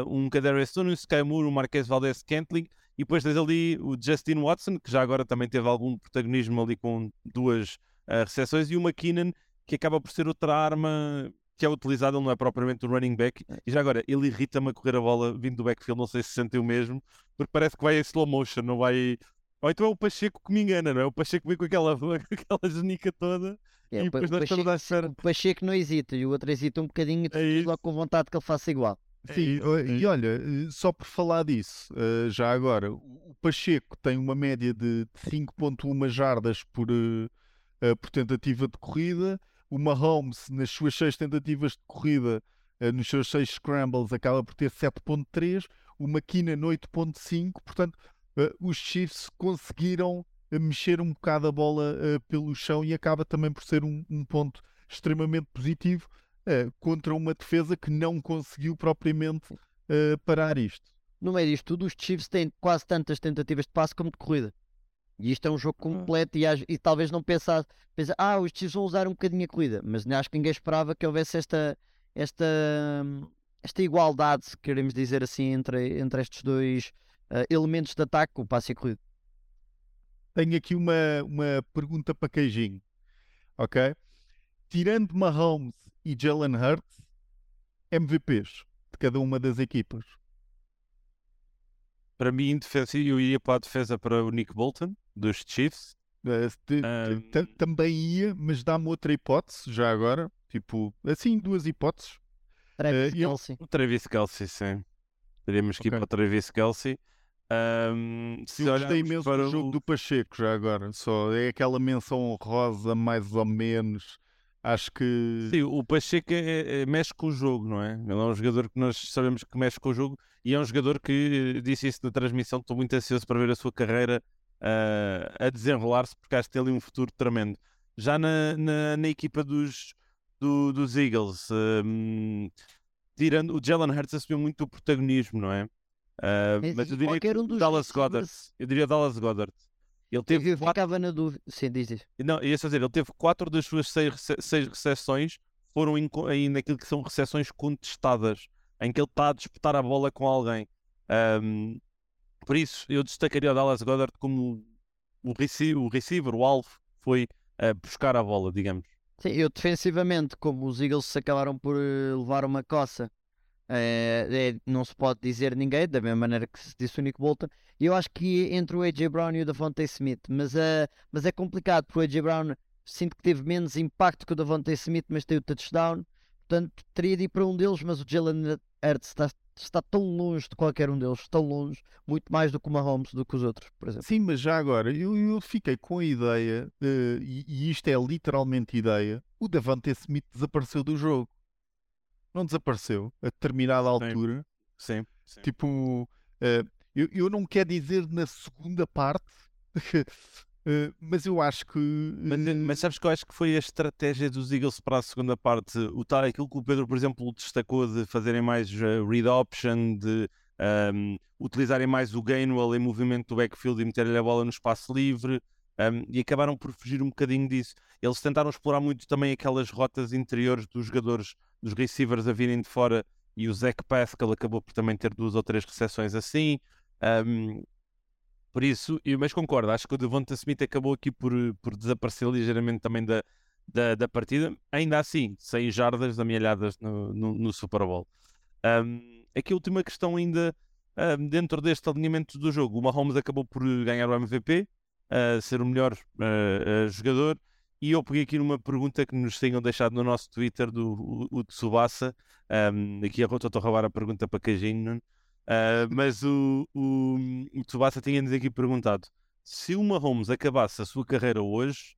um Kadarius Stone, um Sky Moore, um Marquez Valdez Cantling. E depois tens ali o Justin Watson, que já agora também teve algum protagonismo ali com duas uh, recepções, e o McKinnon, que acaba por ser outra arma que é utilizada, não é propriamente o running back. É. E já agora, ele irrita-me a correr a bola vindo do backfield, não sei se sentiu mesmo, porque parece que vai em slow motion, não vai. Ou então é o Pacheco que me engana, não é? O Pacheco vem com aquela, <laughs> com aquela genica toda. É, e depois nós estamos à espera. O Pacheco não hesita e o outro hesita um bocadinho e tu é logo com vontade que ele faça igual. É Sim, é e olha, eh, só por falar disso, eh, já agora, o Pacheco tem uma média de 5.1 jardas por, eh, por tentativa de corrida, o Mahomes, nas suas seis tentativas de corrida, uh, nos seus seis scrambles, acaba por ter 7.3, o McKinnon 8.5, portanto, uh, os Chiefs conseguiram eh, mexer um bocado a bola pelo chão e acaba também por ser um, um ponto extremamente positivo contra uma defesa que não conseguiu propriamente parar isto. No meio disto tudo, os Chiefs têm quase tantas tentativas de passe como de corrida. E isto é um jogo completo e, e talvez não pensasse, pensa, ah, os Chiefs vão usar um bocadinho a corrida, mas acho que ninguém esperava que houvesse esta, esta, esta igualdade, se queremos dizer assim, entre, entre estes dois uh, elementos de ataque, o passe e a corrida. Tenho aqui uma, uma pergunta para Queijinho, ok? Tirando Mahomes e Jalen Hurts, MVPs de cada uma das equipas. Para mim, defesa, eu iria para a defesa para o Nick Bolton, dos Chiefs. Um... Também ia, mas dá-me outra hipótese, já agora. Tipo, assim, duas hipóteses. Travis uh, Kelsey. O Travis Kelsey, sim. Teríamos que okay. ir para o Travis Kelsey. Um, se eu gostei imenso para do jogo o... do Pacheco, já agora. Só é aquela menção honrosa, mais ou menos. Acho que. Sim, o Pacheco é, é, é, mexe com o jogo, não é? Ele é um jogador que nós sabemos que mexe com o jogo e é um jogador que disse isso na transmissão. Estou muito ansioso para ver a sua carreira uh, a desenrolar-se, porque acho que tem ali um futuro tremendo. Já na, na, na equipa dos, do, dos Eagles, um, tirando o Jalen Hurts assumiu muito o protagonismo, não é? Uh, mas eu diria que um Dallas Goddard. Eu diria Dallas Goddard. Ele teve eu quatro... ficava na dúvida. Sim, diz. Não, ia dizer, ele teve quatro das suas seis, seis recepções foram em, em, naquilo que são recepções contestadas, em que ele está a disputar a bola com alguém. Um, por isso, eu destacaria o Dallas Goddard como o, receiver, o, receiver, o alvo, foi uh, buscar a bola, digamos. Sim, eu defensivamente, como os Eagles acabaram por eh, levar uma coça, é, é, não se pode dizer ninguém, da mesma maneira que se disse o Nick Bolton. Eu acho que entre o AJ Brown e o Davante Smith, mas, uh, mas é complicado, porque o AJ Brown sinto que teve menos impacto que o Davante Smith, mas tem o touchdown. Portanto, teria de ir para um deles, mas o Jalen Hurts está está tão longe de qualquer um deles, tão longe, muito mais do que o Mahomes, do que os outros, por exemplo. Sim, mas já agora, eu, eu fiquei com a ideia, uh, e, e, isto é literalmente ideia, o Davante Smith desapareceu do jogo. Não desapareceu a determinada altura. Sim, sim. Tipo, uh, eu, eu não quero dizer na segunda parte, <laughs> Uh, mas eu acho que. Mas, eh, mas, sabes que eu acho que foi a estratégia dos Eagles para a segunda parte. O tal, aquilo que o Pedro, por exemplo, destacou de fazerem mais read option, de um, utilizarem mais o Gainwell em movimento do backfield e meterem a bola no espaço livre. Um, e acabaram por fugir um bocadinho disso. Eles tentaram explorar muito também aquelas rotas interiores dos jogadores, dos receivers a virem de fora e o Zach Pascal acabou por também ter duas ou três recepções assim. Um, por isso, eu, mas concordo, acho que o Devonta Smith acabou aqui por, por desaparecer ligeiramente também da, da, da partida. Ainda assim, 6 jardas amealhadas no, no, no Super Bowl. Um, aqui a última questão ainda um, dentro deste alinhamento do jogo. O Mahomes acabou por ganhar o MVP, uh, ser o melhor uh, uh, jogador. E eu peguei aqui numa pergunta que nos tenham deixado no nosso Twitter do o, o Tsubasa. Um, aqui a estou a roubar a pergunta para Cajinho, Uh, mas o, o, o Tsubasa tinha-nos aqui perguntado se o Mahomes acabasse a sua carreira hoje,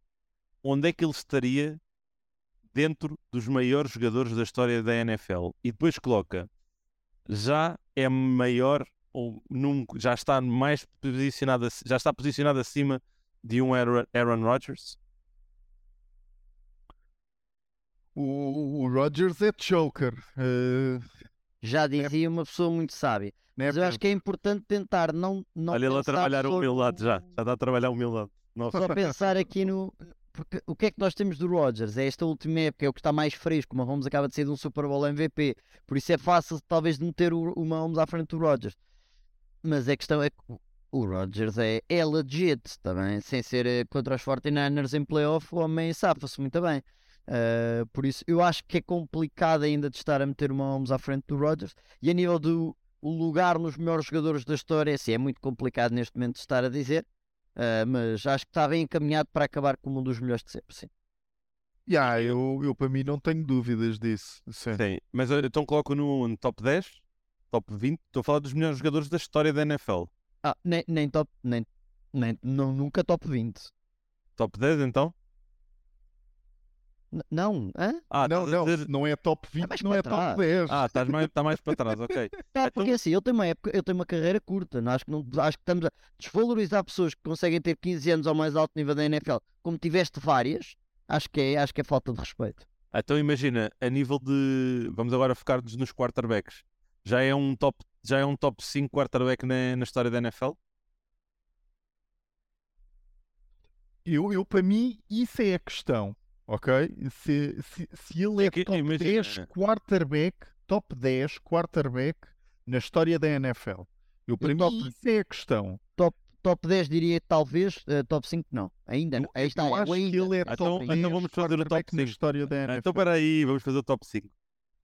onde é que ele estaria dentro dos maiores jogadores da história da NFL? E depois coloca, já é maior ou num, já está mais posicionado, já está posicionado acima de um Aaron Rodgers? O, o Rodgers é choker. Uh, já dizia uma pessoa muito sábia. Mas eu acho que é importante tentar não. não Olha ele a trabalhar a humildade já. Já está a trabalhar humildade. Nossa. Só pensar aqui no. Porque o que é que nós temos do Rodgers? É esta última época, é o que está mais fresco. O Mahomes acaba de ser de um Super Bowl MVP. Por isso é fácil, talvez, de meter o, o Mahomes à frente do Rodgers. Mas a questão é que o Rodgers é, é legit também. Sem ser eh, contra os 49ers em playoff, o homem safa-se muito bem. Uh, por isso, eu acho que é complicado ainda de estar a meter o Mahomes à frente do Rodgers. E a nível do lugar nos melhores jogadores da história, assim, é muito complicado neste momento de estar a dizer. Uh, mas acho que está bem encaminhado para acabar como um dos melhores de sempre. Sim. Yeah, eu, eu para mim não tenho dúvidas disso. Sim, sim mas então coloco no, no top 10, top 20. Estou a falar dos melhores jogadores da história da NFL. Ah, nem, nem top, nem, nem não, nunca top 20. Top 10 então? Não, hã? Ah, não, não, dizer... não é top 20, é não é top 10. Ah, estás mais, está mais para trás, ok. <laughs> É, então... porque assim, eu tenho uma época, eu tenho uma carreira curta, não, acho, que não, acho que estamos a desvalorizar pessoas que conseguem ter 15 anos ao mais alto nível da NFL, como tiveste várias, acho que é, acho que é falta de respeito. Então imagina, a nível de. Vamos agora focar-nos nos quarterbacks. Já é um top, já é um top 5 quarterback na, na história da NFL? Eu, eu, para mim, isso é a questão ok? Se, se, se ele é, é que, top imagina. 10 quarterback, top 10 quarterback na história da NFL. Eu, para mim, top, isso é a questão. Top, top 10 diria talvez, uh, top 5 não. Ainda não. Aí está, eu acho ainda. que ele é top então, 10 então vamos fazer o top 5 na história da NFL. Então espera aí, vamos fazer o top 5.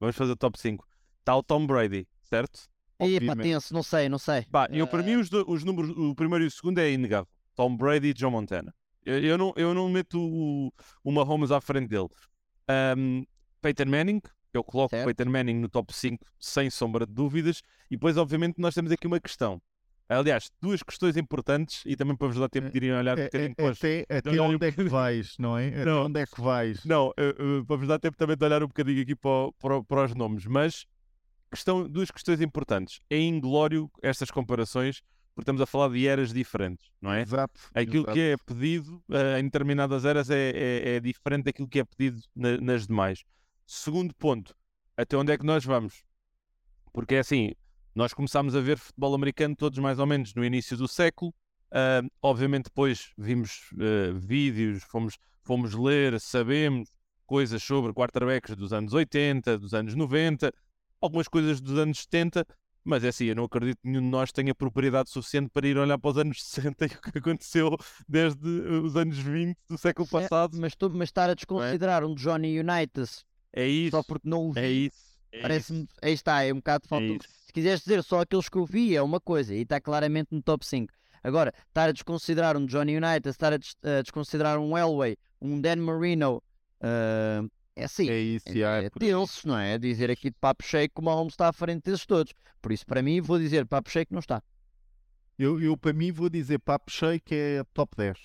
Vamos fazer o top 5. Está o Tom Brady, certo? Epa, tenso, não sei, não sei. Bah, eu, para mim, os, do, os números, o primeiro e o segundo é inegável. Tom Brady e John Montana. Eu, não, eu não meto o, o Mahomes à frente dele. Um, Peyton Manning, eu coloco certo. Peyton Manning no top 5 sem sombra de dúvidas. E depois, obviamente, nós temos aqui uma questão. Aliás, duas questões importantes e também para vos dar tempo de irem olhar um é, é, Até, até onde é que vais, não é? Até não, onde é que vais? Não, uh, uh, para vos dar tempo também de olhar um bocadinho aqui para, para, para os nomes. Mas questão, duas questões importantes. É inglório estas comparações porque estamos a falar de eras diferentes, não é? Exato. Aquilo exato. que é pedido uh, em determinadas eras é, é, é, diferente daquilo que é pedido na, nas demais. Segundo ponto, até onde é que nós vamos? Porque é assim, nós começámos a ver futebol americano todos mais ou menos no início do século. Uh, obviamente depois vimos uh, vídeos, fomos, fomos ler, sabemos coisas sobre quarterbacks dos anos 80, dos anos 90, algumas coisas dos anos 70, mas é assim, eu não acredito que nenhum de nós tenha propriedade suficiente para ir olhar para os anos <laughs> 60 e o que aconteceu desde eh, os anos 20 do século passado. É, mas, tu, mas estar a é? desconsiderar é? um Johnny Unitas é isso, só porque não o vi. É isso. É Parece-me. Aí está, é um bocado de falta. É Se quiseres dizer só aqueles que eu vi, é uma coisa, e está claramente no top 5. Agora, estar a desconsiderar um Johnny Unitas, estar a, des a desconsiderar um Elway, um Dan Marino, uh, é assim, é, isso, é, é, é tenso, não é? Dizer aqui de papo cheio que o Mahomes está à frente desses todos. Por isso, para mim, vou dizer papo cheio que não está. Eu, eu para mim, vou dizer papo cheio que é top 10.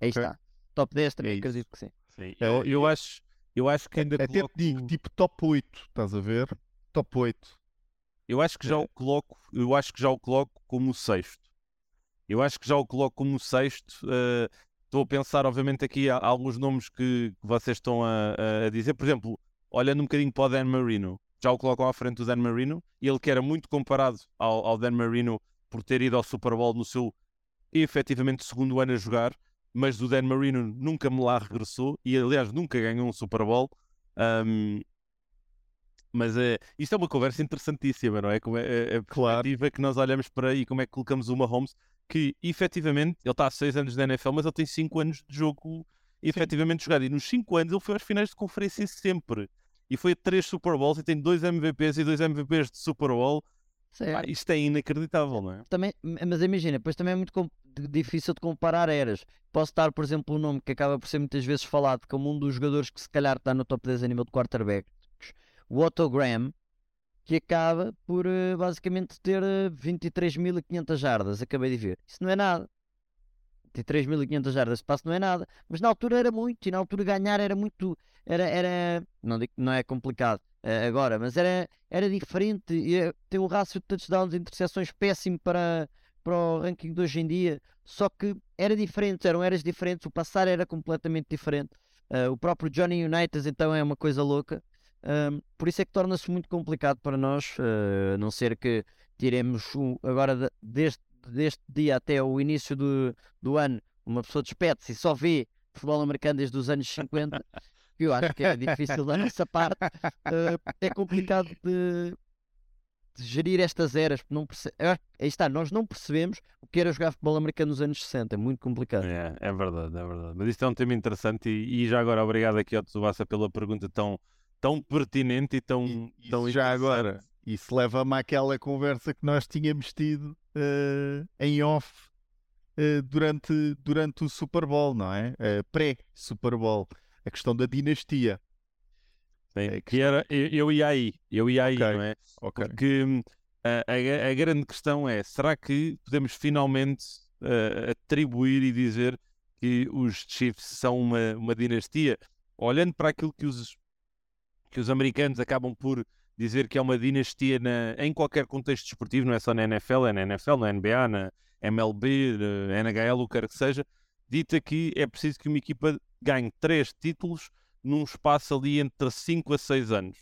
Aí okay? está. Top 10 também, é acredito que sim. sim. Eu, eu, acho, eu acho que ainda Até coloco... digo, tipo top 8, estás a ver? Top 8. Eu acho que já é. o coloco, eu acho que já o coloco como o sexto. Eu acho que já o coloco como o sexto. Uh, estou a pensar, obviamente, aqui há alguns nomes que, vocês estão a, a, dizer. Por exemplo, olhando um bocadinho para o Dan Marino, já o colocam à frente do Dan Marino, e ele que era muito comparado ao, ao Dan Marino por ter ido ao Super Bowl no seu efetivamente segundo ano a jogar, mas o Dan Marino nunca me lá regressou e aliás nunca ganhou um Super Bowl. Um, mas é, isto é uma conversa interessantíssima, não é? Como é, é, é claro. que nós olhamos para aí, como é que colocamos o Mahomes, que efetivamente ele está há 6 anos na NFL, mas ele tem 5 anos de jogo efetivamente jogado. E nos 5 anos ele foi às finais de conferência sempre. E foi a 3 Super Bowls e tem 2 MVPs e 2 MVPs de Super Bowl. Ah, isto é inacreditável, não é? Também, mas imagina, depois também é muito difícil de comparar eras. Posso dar, por exemplo, um nome que acaba por ser muitas vezes falado como um dos jogadores que se calhar está no top 10 a nível de quarterback, o Otto Graham, que acaba por eh, basicamente ter 23.500 eh, jardas. Acabei de ver. Isso não é nada. 23.500 jardas de passo não é nada. Mas na altura era muito. E na altura ganhar era muito. Era, era não digo não é complicado uh, agora, mas era, era diferente. E, tem um rácio de touchdowns e interseções péssimo para, para o ranking de hoje em dia. Só que era diferente. Eram eras diferentes. O passar era completamente diferente. Uh, o próprio Johnny Unitas então é uma coisa louca por isso é que torna-se muito complicado para nós, uh, a não ser que tiremos um, agora de, deste, deste dia até o início do, do ano, uma pessoa despede-se e só vê futebol americano desde os anos 50, que eu acho que é difícil da nossa parte, uh, é complicado de, de, gerir estas eras. Não perce... Ah, aí está, nós não percebemos o que era jogar futebol americano nos anos 60, é muito complicado. É, é verdade, é verdade. Mas isto é um tema interessante e, e já agora obrigado aqui ao Tsubasa pela pergunta tão tão pertinente e tão. E, tão já agora, isso leva-me àquela conversa que nós tínhamos tido uh, em off uh, durante, durante o Super Bowl, não é? Uh, Pré-Super Bowl. A questão da dinastia. Sim, que era, eu, eu ia aí, eu ia aí, okay. não é? Okay. Porque hum, a, a, a, grande questão é: será que podemos finalmente atribuir e dizer que os Chiefs são uma, uma dinastia? Olhando para aquilo que os que os americanos acabam por dizer que é uma dinastia na, em qualquer contexto desportivo, não é só na NFL, é na NFL, na NBA, na MLB, na NHL, o que quer que seja, dita que é preciso que uma equipa ganhe três títulos num espaço ali entre 5 a 6 anos.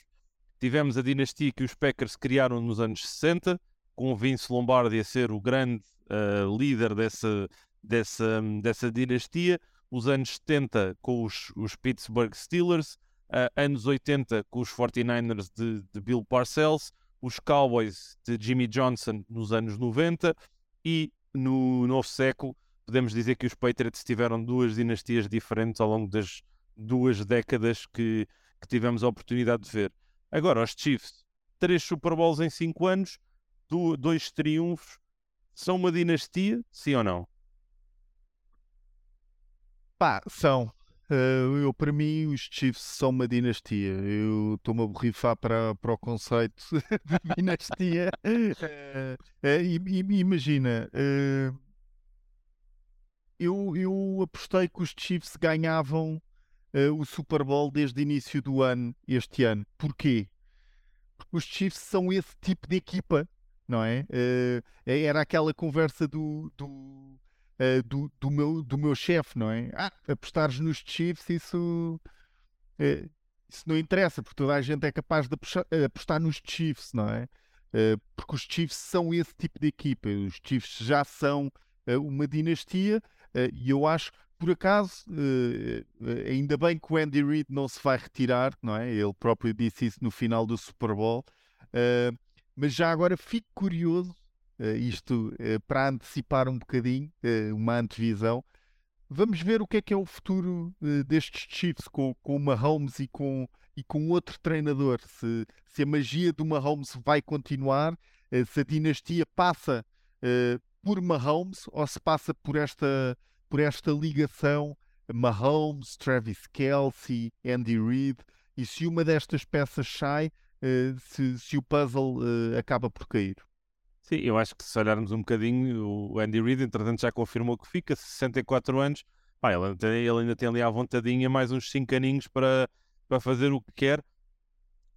Tivemos a dinastia que os Packers criaram nos anos 60, com o Vince Lombardi a ser o grande uh, líder dessa, dessa, dessa dinastia. Os anos 70 com os, os Pittsburgh Steelers, uh, anos 80 com os 49ers de, de, Bill Parcells, os Cowboys de Jimmy Johnson nos anos 90 e no novo século podemos dizer que os Patriots tiveram duas dinastias diferentes ao longo das duas décadas que, que tivemos a oportunidade de ver. Agora, os Chiefs, três Super Bowls em cinco anos, dois triunfos, são uma dinastia, sim ou não? Pá, são. Uh, eu, para mim, os Chiefs são uma dinastia. Eu estou-me a borrifar para, para o conceito <laughs> de dinastia. Uh, uh, imagina, eu, eu apostei que os Chiefs ganhavam o Super Bowl desde o início do ano, este ano. Porquê? Porque os Chiefs são esse tipo de equipa, não é? era aquela conversa do, do uh, do, do, meu, do meu chefe, não é? Ah, apostares nos Chiefs, isso, uh, isso não interessa, porque toda a gente é capaz de apostar nos Chiefs, não é? Porque os Chiefs são esse tipo de equipa, os Chiefs já são uma dinastia e eu acho por acaso, ainda bem que o Andy Reid não se vai retirar, não é? Ele próprio disse isso no final do Super Bowl. mas já agora fico curioso isto uh, para antecipar um bocadinho, uh, uma antevisão. Vamos ver o que é que é o futuro destes Chiefs com, com o Mahomes e com, e com outro treinador. Se, se a magia do Mahomes vai continuar, se a dinastia passa por Mahomes ou se passa por esta, por esta ligação Mahomes, Travis Kelsey, Andy Reid, e se uma destas peças sai, se, se o puzzle acaba por cair. Sim, eu acho que se olharmos um bocadinho, o Andy Reid, entretanto, já confirmou que fica 64 anos. Pá, ele, ele, ainda tem ali à vontadinha mais uns 5 aninhos para, para fazer o que quer.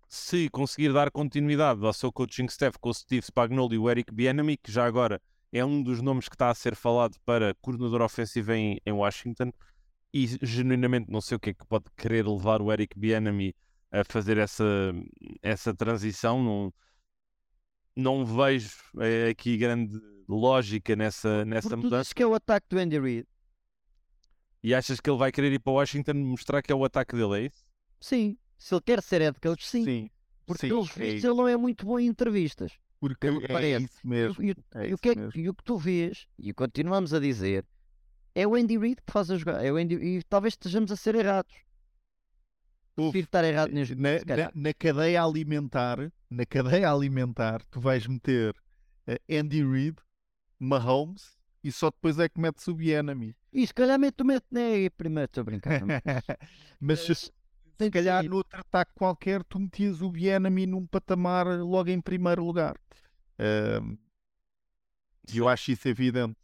Se conseguir dar continuidade ao seu coaching staff com o Steve Spagnolo e o Eric Bienemy, que já agora é um dos nomes que está a ser falado para coordenador ofensivo em, em Washington e genuinamente não sei o que é que pode querer levar o Eric Bieniemy a fazer essa, essa transição. Não, não vejo é, aqui grande lógica nessa, nessa Porque tu mudança. dizes que é o ataque do Andy Reid. E achas que ele vai querer ir para Washington mostrar que é o ataque dele, é isso? Sim. Se ele quer ser head coach, sim. Sim, Porque sim, pelos é vistos ele não é muito bom em entrevistas. porque é parece. isso mesmo. E, o- É o isso que é mesmo. e o que tu vês, e continuamos a dizer, é o Andy Reid que faz a jogar. É o Andy, e talvez estejamos a ser errados. Uf, Prefiro estar errado neste na, na- na cadeia alimentar, na cadeia alimentar, tu vais meter eh, Andy Reid, Mahomes e só depois é que metes o Bienemy. E se calhar mete o mete né, primeiro, estou a brincar. Mas se, Mas se tem calhar ser. noutro ataque qualquer tu metias o Bienemy num patamar logo em primeiro lugar. E eu acho isso evidente.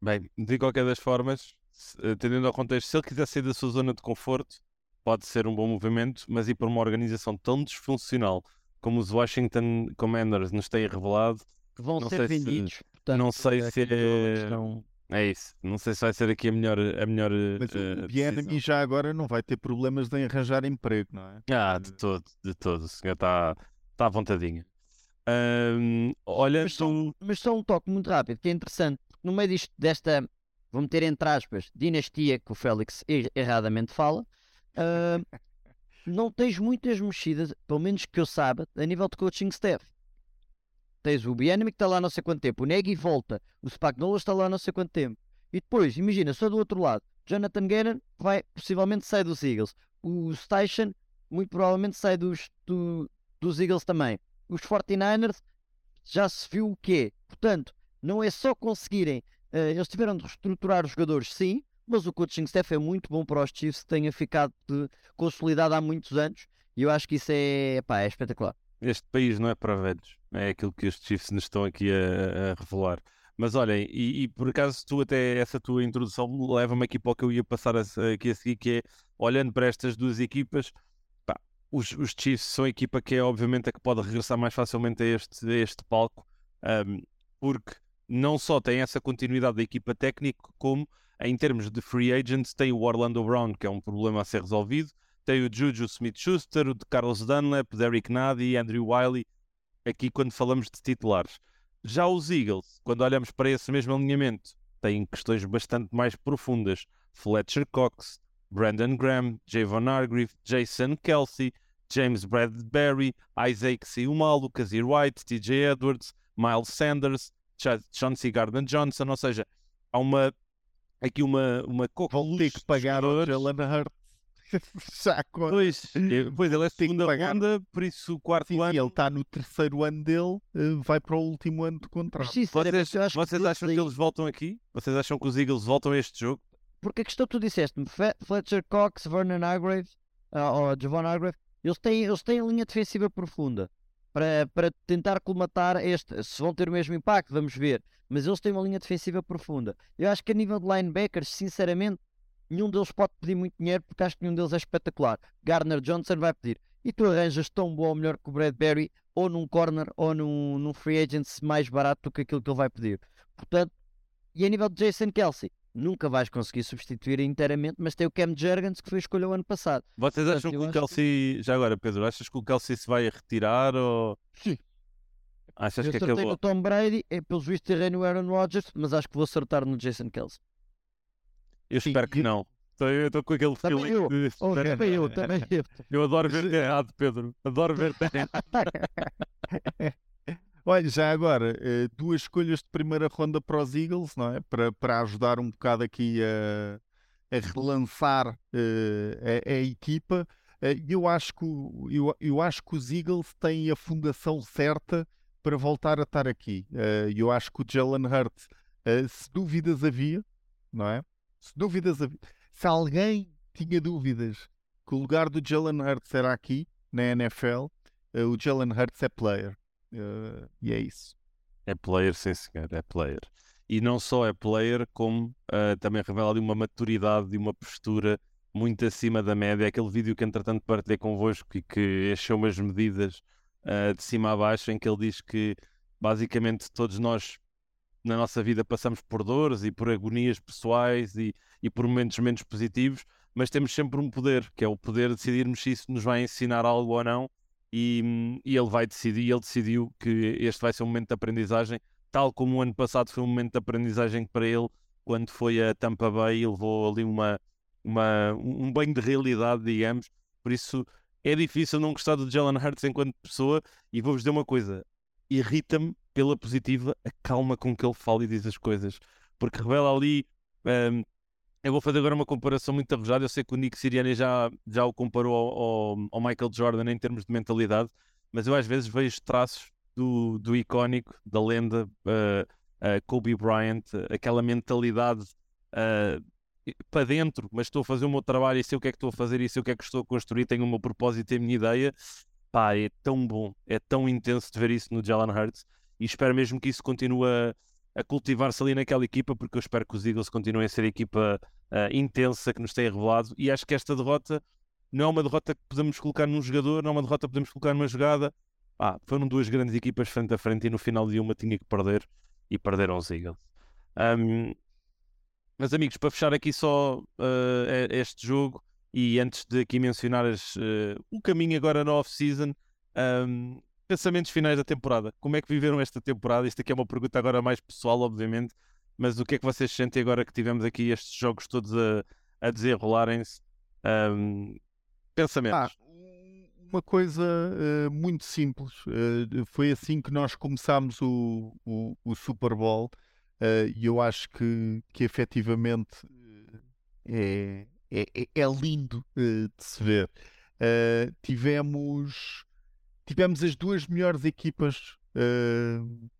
Bem, de qualquer das formas, se- eh, tendo ao contexto, se ele quiser sair da sua zona de conforto, pode ser um bom movimento, mas ir para uma organização tão disfuncional como os Washington Commanders nos têm revelado, que vão Não ser sei se- vendidos. portanto, não sei se é uma é- questão- é isso. Não sei se vai ser aqui a melhor, a melhor Mas eh, o Bienemy decisão. já agora não vai ter problemas de arranjar emprego, não é? Ah, de todo, de todo. O senhor está tá à vontadinha. Ahm, olha, Mas só, tu... mas só um toque muito rápido, que é interessante. No meio disto, desta, vou meter entre aspas, dinastia que o Félix er- erradamente fala, ah, <laughs> não tens muitas mexidas, pelo menos que eu saiba, a nível de coaching staff. Tens o Bienemy que está lá não sei quanto tempo, o Nagy volta, o Spagnuolo está lá não sei quanto tempo. E depois, imagina, só do outro lado, Jonathan Gannon vai, possivelmente sai dos Eagles. O Station, muito provavelmente sai dos, do- dos Eagles também. Os 49ers, já se viu o que é. Portanto, não é só conseguirem. eh, eles tiveram de reestruturar os jogadores, sim, mas o coaching staff é muito bom para os Chiefs tenha ficado de- consolidado há muitos anos. E eu acho que isso é, pá, é espetacular. este país não é para velhos. É aquilo que os Chiefs nos estão aqui a, a revelar. Mas olhem, e, e por acaso tu até essa tua introdução leva-me aqui para o que eu ia passar a, aqui a seguir, que é olhando para estas duas equipas, pá, os, os Chiefs são a equipa que é obviamente a que pode regressar mais facilmente a este, a este palco, ahm, porque não só tem essa continuidade da equipa técnica, como em termos de free agents tem o Orlando Brown, que é um problema a ser resolvido, tem o Juju Smith-Schuster, o de Carlos Dunlap, Derek Nady, Andrew Wiley, aqui quando falamos de titulares. Já os Eagles, quando olhamos para esse mesmo alinhamento, têm questões bastante mais profundas. Fletcher Cox, Brandon Graham, Javon Hargreave, Jason Kelsey, James Bradbury, Isaac Siumal, Kazir White, TJ Edwards, Miles Sanders, Cha- Chauncey Gardner-Johnson, ou seja, há uma aqui uma, uma Vão ter que pagar. Jalen Hurts. Com... Pois, eh, pois ele é segunda pagar. ronda, por isso o quarto Sim, ano. ele está no terceiro ano dele, eh, vai para o último ano de contrato. sinceramente, Vocês, acho vocês que acham que eles voltam aqui? Vocês acham que os Eagles voltam a este jogo? Porque a questão que tu disseste-me, Fletcher Cox, Vernon Hargrave, ah, ou Javon Hargrave, eles têm, eles têm linha defensiva profunda para, para tentar colmatar este. Se vão ter o mesmo impacto, vamos ver. Mas eles têm uma linha defensiva profunda. Eu acho que a nível de linebackers, sinceramente, nenhum deles pode pedir muito dinheiro porque acho que nenhum deles é espetacular. Gardner Johnson vai pedir. E tu arranjas tão bom ou melhor que o Bradbury, ou num corner, ou num, num free agency mais barato do que aquilo que ele vai pedir. Portanto, e a nível de Jason Kelsey, nunca vais conseguir substituir inteiramente, mas tem o Cam Jurgens que foi a escolha o ano passado. Vocês Portanto, acham que eu o acho que- Kelsey. Já agora, Pedro, achas que o Kelsey se vai retirar ou. Sim. Achas eu que acertei acabou? no Tom Brady, é pelos vistos terrei no Aaron Rodgers, mas acho que vou acertar no Jason Kelsey. Eu Sim, espero que não. Estou- Eu estou com aquele Também feeling eu. de- Oh, também eu, <laughs> também eu. Eu adoro ver errado, Pedro. Adoro ver errado. <laughs> <laughs> Olha, já agora, eh, duas escolhas de primeira ronda para os Eagles, não é? Para, para ajudar um bocado aqui a, a relançar eh, a, a equipa. Eh, eu, acho que, eu, eu acho que os Eagles têm a fundação certa para voltar a estar aqui. Eh, eu acho que o Jalen Hurts, eh, se dúvidas havia, não é? Se dúvidas havia. Se alguém tinha dúvidas que o lugar do Jalen Hurts era aqui, na NFL, eh, o Jalen Hurts é player. Eh, e é isso. É player, sim senhor, é player. E não só é player, como ah, também revela ali uma maturidade e uma postura muito acima da média. Aquele vídeo que entretanto partilhei convosco e que encheu umas medidas ah, de cima a baixo, em que ele diz que basicamente todos nós na nossa vida passamos por dores e por agonias pessoais e, e por momentos menos positivos, mas temos sempre um poder, que é o poder de decidirmos se isso nos vai ensinar algo ou não, e, e ele vai decidir, ele decidiu que este vai ser um momento de aprendizagem, tal como o ano passado foi um momento de aprendizagem para ele, quando foi a Tampa Bay e levou ali uma, uma, um banho de realidade, digamos, por isso é difícil não gostar do Jalen Hurts enquanto pessoa, e vou-vos dizer uma coisa, irrita-me pela positiva a calma com que ele fala e diz as coisas, porque revela ali. Um, eu vou fazer agora uma comparação muito arrojada. Eu sei que o Nick Sirianni já, já o comparou ao, ao, ao, Michael Jordan em termos de mentalidade, mas eu às vezes vejo traços do, do icónico, da lenda uh, uh, Kobe Bryant, aquela mentalidade uh, para dentro, mas estou a fazer o meu trabalho e sei o que é que estou a fazer e sei o que é que estou a construir, tenho o meu propósito e a minha ideia. Pá, é tão bom, é tão intenso de ver isso no Jalen Hurts e espero mesmo que isso continue a, a cultivar-se ali naquela equipa, porque eu espero que os Eagles continuem a ser a equipa uh, intensa que nos tem revelado. E acho que esta derrota não é uma derrota que podemos colocar num jogador, não é uma derrota que podemos colocar numa jogada. Ah, foram duas grandes equipas frente a frente e no final de uma tinha que perder e perderam os Eagles. Um, mas amigos, para fechar aqui só uh, este jogo e antes de aqui mencionar as, uh, o caminho agora na off-season, um, pensamentos finais da temporada. Como é que viveram esta temporada? Isto aqui é uma pergunta agora mais pessoal, obviamente, mas o que é que vocês sentem agora que tivemos aqui estes jogos todos a, a desenrolarem-se? Um, pensamentos. Ah, uma coisa uh, muito simples. Uh, foi assim que nós começámos o, o, o Super Bowl uh, e eu acho que, que efetivamente é, é, é lindo de se ver. tivemos tivemos as duas melhores equipas uh,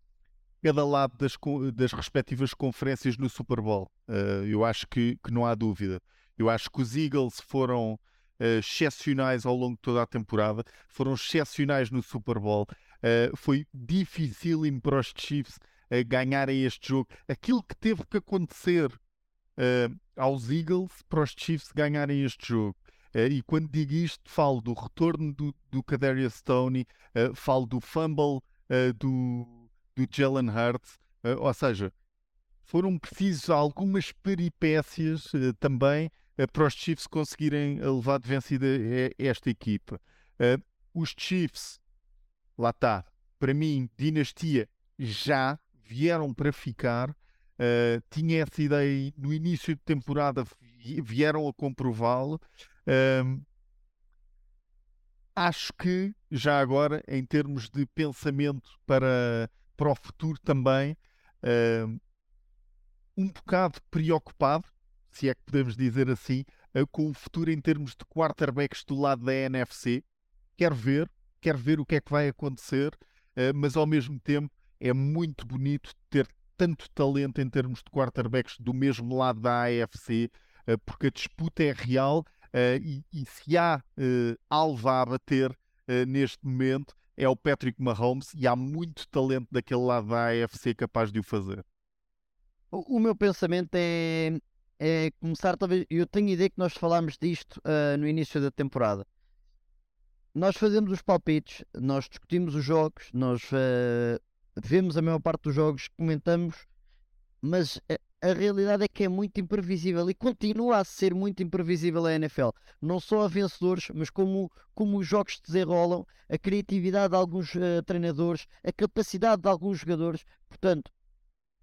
cada lado das, das respectivas conferências no Super Bowl. Uh, eu acho que, que, não há dúvida. Eu acho que os Eagles foram uh, excepcionais ao longo de toda a temporada, foram excepcionais no Super Bowl. Uh, foi difícil para os Chiefs uh, ganharem este jogo. Aquilo que teve que acontecer aos Eagles para os Chiefs ganharem este jogo. Uh, e quando digo isto, falo do retorno do, do Kadarius Stoney, uh, falo do fumble uh, do, do Jalen Hurts, ou seja, foram precisos algumas peripécias também para os Chiefs conseguirem levar de vencida esta equipa. os Chiefs, lá está, para mim, dinastia já vieram para ficar. Tinha essa ideia no início de temporada, vieram a comprová-lo. Um, acho que, já agora, em termos de pensamento para, para o futuro também, um, um bocado preocupado, se é que podemos dizer assim, uh, com o futuro em termos de quarterbacks do lado da NFC. Quero ver, quero ver o que é que vai acontecer, uh, mas ao mesmo tempo é muito bonito ter tanto talento em termos de quarterbacks do mesmo lado da AFC, uh, porque a disputa é real e, e, se há uh, alvo a bater uh, neste momento é o Patrick Mahomes e há muito talento daquele lado da AFC capaz de o fazer. O, o meu pensamento é, é, começar, talvez. Eu tenho ideia que nós falámos disto no início da temporada. Nós fazemos os palpites, nós discutimos os jogos, nós vemos a maior parte dos jogos, comentamos, mas a realidade é que é muito imprevisível e continua a ser muito imprevisível a NFL. Não só a vencedores, mas como, como os jogos se desenrolam, a criatividade de alguns uh, treinadores, a capacidade de alguns jogadores. Portanto,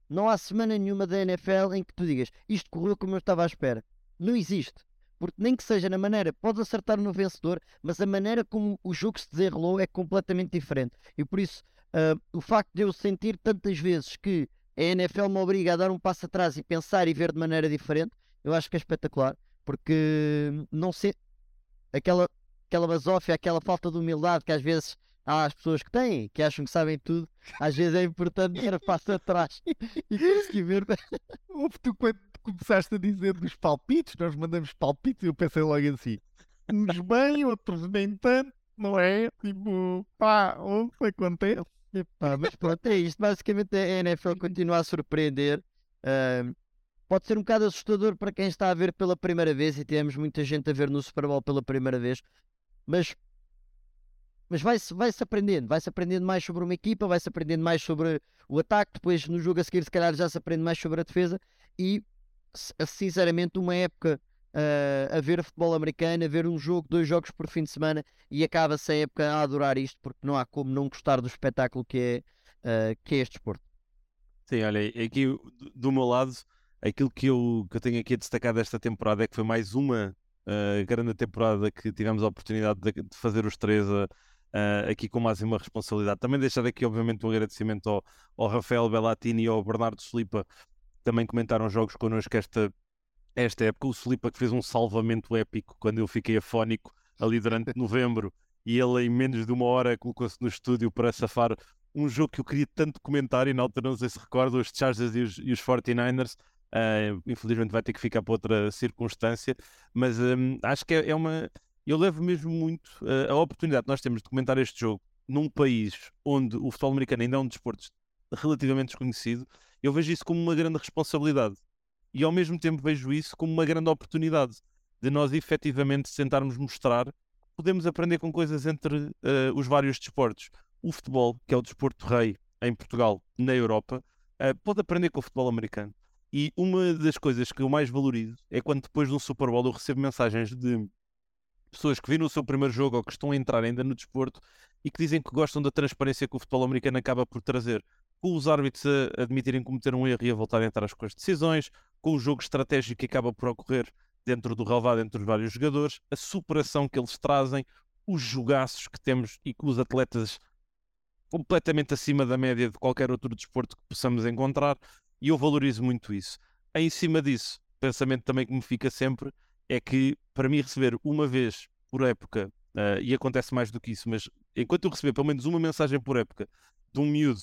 não há semana nenhuma da NFL em que tu digas isto correu como eu estava à espera. Não existe. Porque nem que seja na maneira, podes acertar no vencedor, mas a maneira como o jogo se desenrolou é completamente diferente. E por isso, uh, o facto de eu sentir tantas vezes que a NFL me obriga a dar um passo atrás e pensar e ver de maneira diferente, eu acho que é espetacular, porque não sei aquela, aquela basófia, aquela falta de humildade que às vezes há as pessoas que têm, que acham que sabem tudo, às vezes é importante dar passo atrás e conseguir ver. Houve <laughs> tu quando começaste a dizer dos palpites, nós mandamos palpites e eu pensei logo assim, uns bem, outros nem tanto, não é? Tipo, pá, o que acontece? Epá, mas pronto, é isto. Basicamente a NFL continua a surpreender. Uh, pode ser um bocado assustador para quem está a ver pela primeira vez e temos muita gente a ver no Super Bowl pela primeira vez, mas mas vai-se vai -se aprendendo, vai-se aprendendo mais sobre uma equipa, vai-se aprendendo mais sobre o ataque, depois no jogo a seguir se calhar já se aprende mais sobre a defesa e sinceramente uma época uh, a ver futebol americano, a ver um jogo, dois jogos por fim de semana e acaba-se a época a adorar isto porque não há como não gostar do espetáculo que é, uh, que é este desporto. Sim, olha, aqui do meu lado, aquilo que eu, que eu tenho aqui a destacar desta temporada é que foi mais uma uh, grande temporada que tivemos a oportunidade de, de fazer os três uh, aqui com mais uma responsabilidade. Também deixar aqui, obviamente, um agradecimento ao, ao Rafael Bellatini e ao Bernardo Slipa, também comentaram jogos connosco esta, esta época. O Slipa que fez um salvamento épico quando eu fiquei afónico ali durante <laughs> novembro e ele em menos de uma hora colocou-se no estúdio para safar um jogo que eu queria tanto comentar e na altura não sei se recordo, os Chargers e os, e os 49ers. Uh, ah, infelizmente vai ter que ficar para outra circunstância, mas um, acho que é, é, uma. Eu levo mesmo muito uh, a oportunidade que nós temos de comentar este jogo num país onde o futebol americano ainda é um desporto relativamente desconhecido. Eu vejo isso como uma grande responsabilidade e ao mesmo tempo vejo isso como uma grande oportunidade de nós efetivamente tentarmos mostrar que podemos aprender com coisas entre uh, os vários desportos o futebol, que é o desporto rei em Portugal, na Europa, uh, pode aprender com o futebol americano. E uma das coisas que eu mais valorizo é quando depois de um Super Bowl eu recebo mensagens de pessoas que viram o seu primeiro jogo ou que estão a entrar ainda no desporto e que dizem que gostam da transparência que o futebol americano acaba por trazer. Com os árbitros a admitirem cometer um erro e a voltarem a entrar com as decisões, com o jogo estratégico que acaba por ocorrer dentro do relvado entre os vários jogadores, a superação que eles trazem, os jogaços que temos e que os atletas completamente acima da média de qualquer outro desporto que possamos encontrar e eu valorizo muito isso. Em cima disso, pensamento também que me fica sempre é que para mim receber uma vez por época, uh, e acontece mais do que isso, mas enquanto eu receber pelo menos uma mensagem por época de um miúdo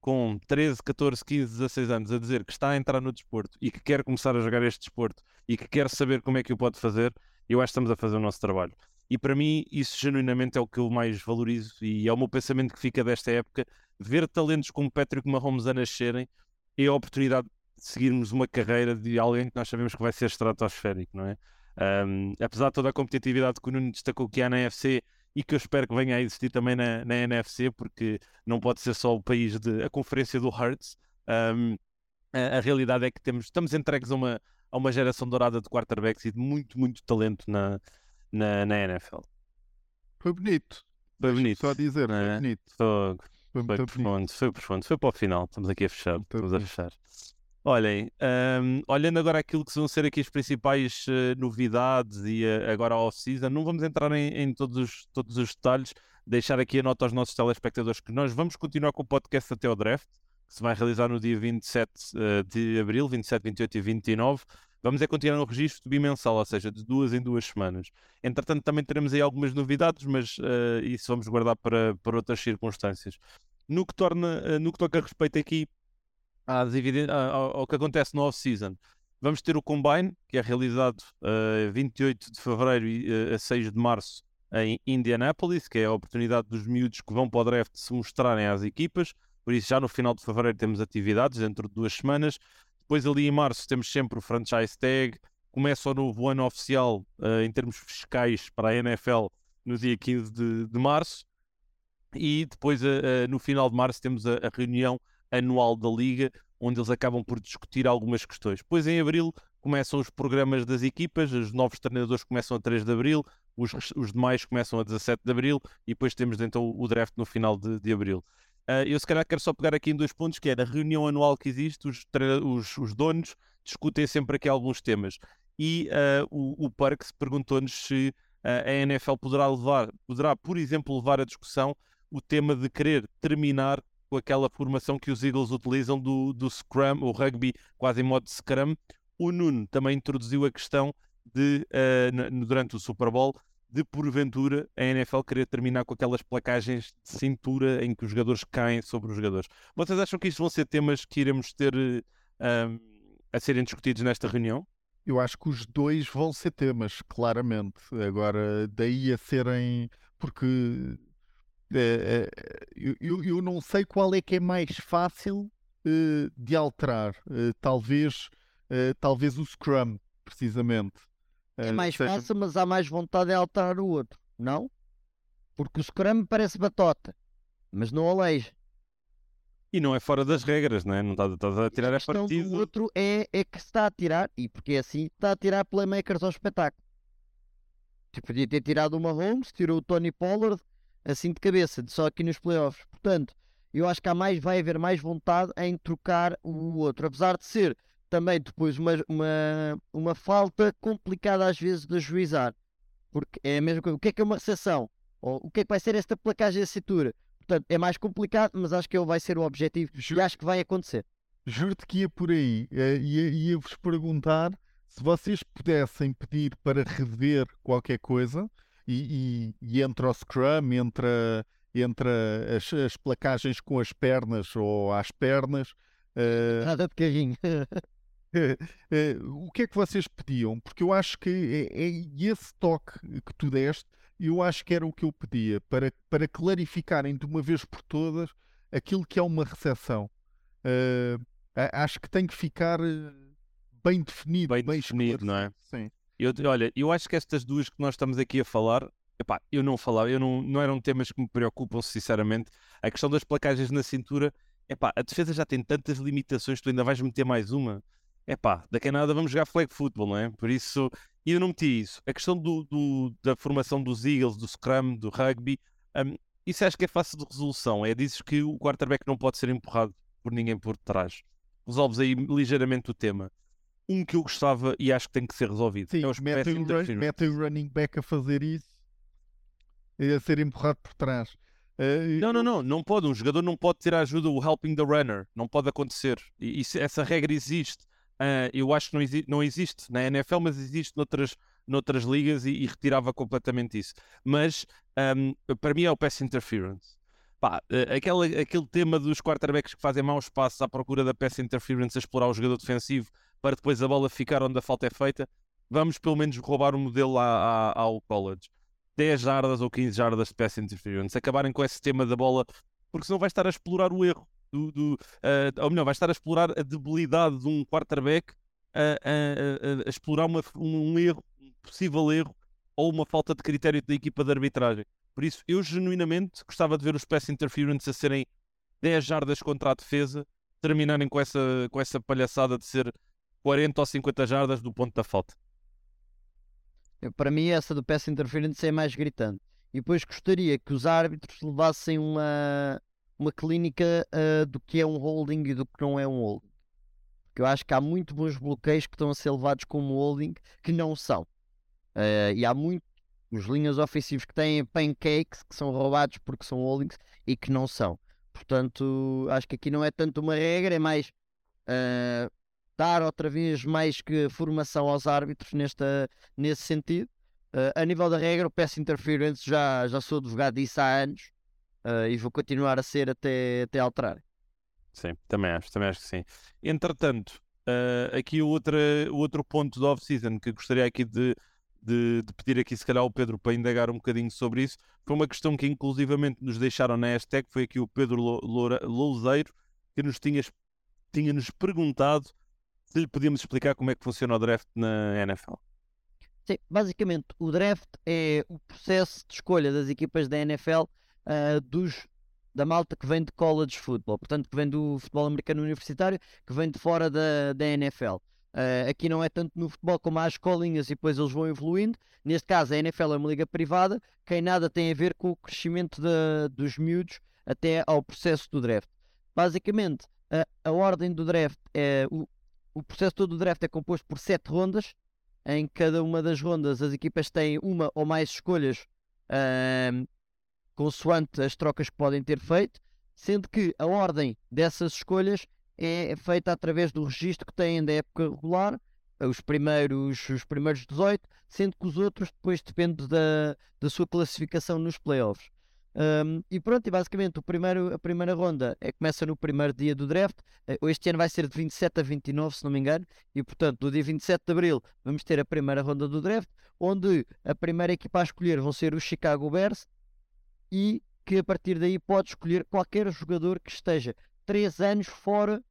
com 13, 14, 15, 16 anos a dizer que está a entrar no desporto e que quer começar a jogar este desporto e que quer saber como é que o pode fazer, eu acho que estamos a fazer o nosso trabalho. E para mim, isso genuinamente é o que eu mais valorizo e é o meu pensamento que fica desta época. Ver talentos como Patrick Mahomes a nascerem é a oportunidade de seguirmos uma carreira de alguém que nós sabemos que vai ser estratosférico, não é? Um, apesar de toda a competitividade que o Nuno destacou que há na NFC e que eu espero que venha a existir também na, na NFC, porque não pode ser só o país de a conferência do Hearts. Um, a, a, realidade é que temos, estamos entregues a uma, a uma geração dourada de quarterbacks e de muito, muito talento na, na, na NFL. Foi bonito. Foi bonito. Só dizer, foi é? bonito. Foi, foi, foi profundo, foi profundo. Foi para o final. Estamos aqui a fechar. Muito Estamos bonito. a fechar. Olhem, um, olhando agora aquilo que vão ser aqui as principais uh, novidades e uh, agora a off-season, não vamos entrar em, em, todos, os, todos os detalhes, deixar aqui a nota aos nossos telespectadores que nós vamos continuar com o podcast até ao draft, que se vai realizar no dia 27 uh, eh, de abril, 27, 28 e 29. Vamos é continuar no registro bimensal, ou seja, de duas em duas semanas. Entretanto, também teremos aí algumas novidades, mas isso vamos guardar para, para outras circunstâncias. No que, torna, no que toca a respeito aqui às ao, ao que acontece no off-season, vamos ter o Combine, que é realizado uh, 28 de fevereiro e, uh, a 6 de março em Indianapolis, que é a oportunidade dos miúdos que vão para o draft se mostrarem às equipas. Por isso, já no final de fevereiro temos atividades, dentro de duas semanas. Depois, ali em março, temos sempre o franchise tag. Começa o novo ano oficial uh, em termos fiscais para a NFL no dia 15 de, de março. E depois, no final de março, temos a, a, reunião anual da Liga, onde eles acabam por discutir algumas questões. Depois, em abril, começam os programas das equipas, os novos treinadores começam a 3 de abril, os, os demais começam a 17 de abril, e depois temos então o draft no final de, de abril. Uh, eu se calhar quero só pegar aqui em dois pontos, que é na reunião anual que existe, os, os, os donos discutem sempre aqui alguns temas. E uh, o, o Parks perguntou-nos se uh, a NFL poderá levar, poderá, por exemplo, levar a discussão o tema de querer terminar com aquela formação que os Eagles utilizam do, do Scrum, o rugby quase em modo Scrum. O Nuno também introduziu a questão de, durante o Super Bowl, de porventura a NFL querer terminar com aquelas placagens de cintura em que os jogadores caem sobre os jogadores. Vocês acham que isto vão ser temas que iremos ter um, a serem discutidos nesta reunião? Eu acho que os dois vão ser temas, claramente. Agora, daí a serem. Porque eu, eu não sei qual é que é mais fácil uh, de alterar. Uh, talvez, uh, talvez o Scrum, precisamente. É mais seja... fácil, mas há mais vontade de alterar o outro, não? Porque o Scrum parece batota, mas não aleija. E não é fora das regras, não é? Não estás, a tirar a a partido. O outro é, é que se está a tirar, e porque é assim, está a tirar playmakers ao espetáculo. Tipo, podia ter tirado uma Holmes, tirou o Tony Pollard, assim de cabeça, só aqui nos playoffs. Portanto, eu acho que há mais, vai haver mais vontade em trocar o outro, apesar de ser também depois uma, uma, uma falta complicada às vezes de ajuizar. Porque é a mesma coisa. O que é que é uma recepção? Ou o que é que vai ser esta placagem de cintura? Portanto, é mais complicado, mas acho que ele vai ser o objetivo e acho que vai acontecer. Juro-te que ia por aí. Eh, ia-vos perguntar se vocês pudessem pedir para rever qualquer coisa e, e, e entre o Scrum, entre, entre as, as, placagens com as pernas ou às pernas. Uh, <laughs> Nada de carrinho. uh, <laughs> <laughs> o que é que vocês pediam? Porque eu acho que é, é esse toque que tu deste eu acho que era o que eu pedia, para, para clarificarem de uma vez por todas aquilo que é uma recepção. Uh, acho que tem que ficar eh, bem definido. Bem, bem definido, não é? Sim. Eu, olha, eu acho que estas duas que nós estamos aqui a falar, epá, eu não falava, eu não, não eram temas que me preocupam, sinceramente. A questão das placagens na cintura, epá, a defesa já tem tantas limitações, tu ainda vais meter mais uma. Epá, daqui a nada vamos jogar flag football, não é? Por isso, eu não meti isso. A questão do, do, da formação dos Eagles, do Scrum, do rugby, um, isso acho que é fácil de resolução. É dizes que o quarterback não pode ser empurrado por ninguém por trás. Resolves aí ligeiramente o tema. Um que eu gostava e acho que tem que ser resolvido. Sim, é os metem, o, metem o running back a fazer isso e a ser empurrado por trás. Uh, não, não, não, não pode. Um jogador não pode ter a ajuda, o helping the runner. Não pode acontecer. E, isso, essa regra existe. Uh, eu acho que não, exi não, existe na NFL, mas existe noutras, noutras ligas e, e retirava completamente isso. Mas um, para mim é o pass interference. Pá, uh, aquele, aquele tema dos quarterbacks que fazem maus passos à procura da pass interference a explorar o jogador defensivo para depois a bola ficar onde a falta é feita, vamos pelo menos roubar o um modelo à, à, ao college. 10 jardas ou 15 jardas de pass interference, acabarem com esse tema da bola, porque senão vai estar a explorar o erro do, do uh, ou melhor, vai estar a explorar a debilidade de um quarterback a, a, a, a explorar uma, um, um erro, um possível erro ou uma falta de critério da equipa de arbitragem. Por isso, eu genuinamente gostava de ver os pass interference a serem 10 jardas contra a defesa, terminarem com essa, com essa palhaçada de ser 40 ou 50 jardas do ponto da falta. Para mim, essa do pass interference é mais gritante. E depois gostaria que os árbitros levassem uma, uma clínica uh, do que é um holding e do que não é um holding. Porque eu acho que há muito bons bloqueios que estão a ser levados como holding que não são. Uh, e há muitos linhas ofensivos que têm pancakes que são roubados porque são holdings e que não são. Portanto, acho que aqui não é tanto uma regra, é mais uh, dar outra vez mais que formação aos árbitros nesta, nesse sentido. Uh, a nível da regra, o pass interference já, já sou advogado disso há anos uh, e vou continuar a ser até, até alterar. Sim, também acho, também acho que sim. Entretanto, uh, aqui o outro, o outro ponto do off-season que gostaria aqui de, de, de, pedir aqui, se calhar, ao Pedro para indagar um bocadinho sobre isso, foi uma questão que inclusivamente nos deixaram na hashtag, foi aqui o Pedro Louzeiro, que nos tinha, tinha nos perguntado se lhe podíamos explicar como é que funciona o draft na NFL. Sim, basicamente o draft é o processo de escolha das equipas da NFL uh, dos, da malta que vem de college football, portanto, que vem do futebol americano universitário, que vem de fora da, da NFL. Uh, ah, aqui não é tanto no futebol como há escolinhas e depois eles vão evoluindo. Neste caso, a NFL é uma liga privada, que nada tem a ver com o crescimento de, dos miúdos até ao processo do draft. Basicamente, a, a ordem do draft é. O, o processo todo do draft é composto por sete rondas. Em cada uma das rondas, as equipas têm uma ou mais escolhas uh, consoante as trocas que podem ter feito, sendo que a ordem dessas escolhas é feita através do registro que têm da época regular, os primeiros, os primeiros 18, sendo que os outros depois depende da, da sua classificação nos playoffs. Um, e pronto, e basicamente o primeiro, a primeira ronda é, começa no primeiro dia do draft. Eh, este ano vai ser de 27 a 29, se não me engano, e portanto, no dia 27 de abril, vamos ter a primeira ronda do draft, onde a primeira equipa a escolher vão ser os Chicago Bears, e que a partir daí pode escolher qualquer jogador que esteja 3 anos fora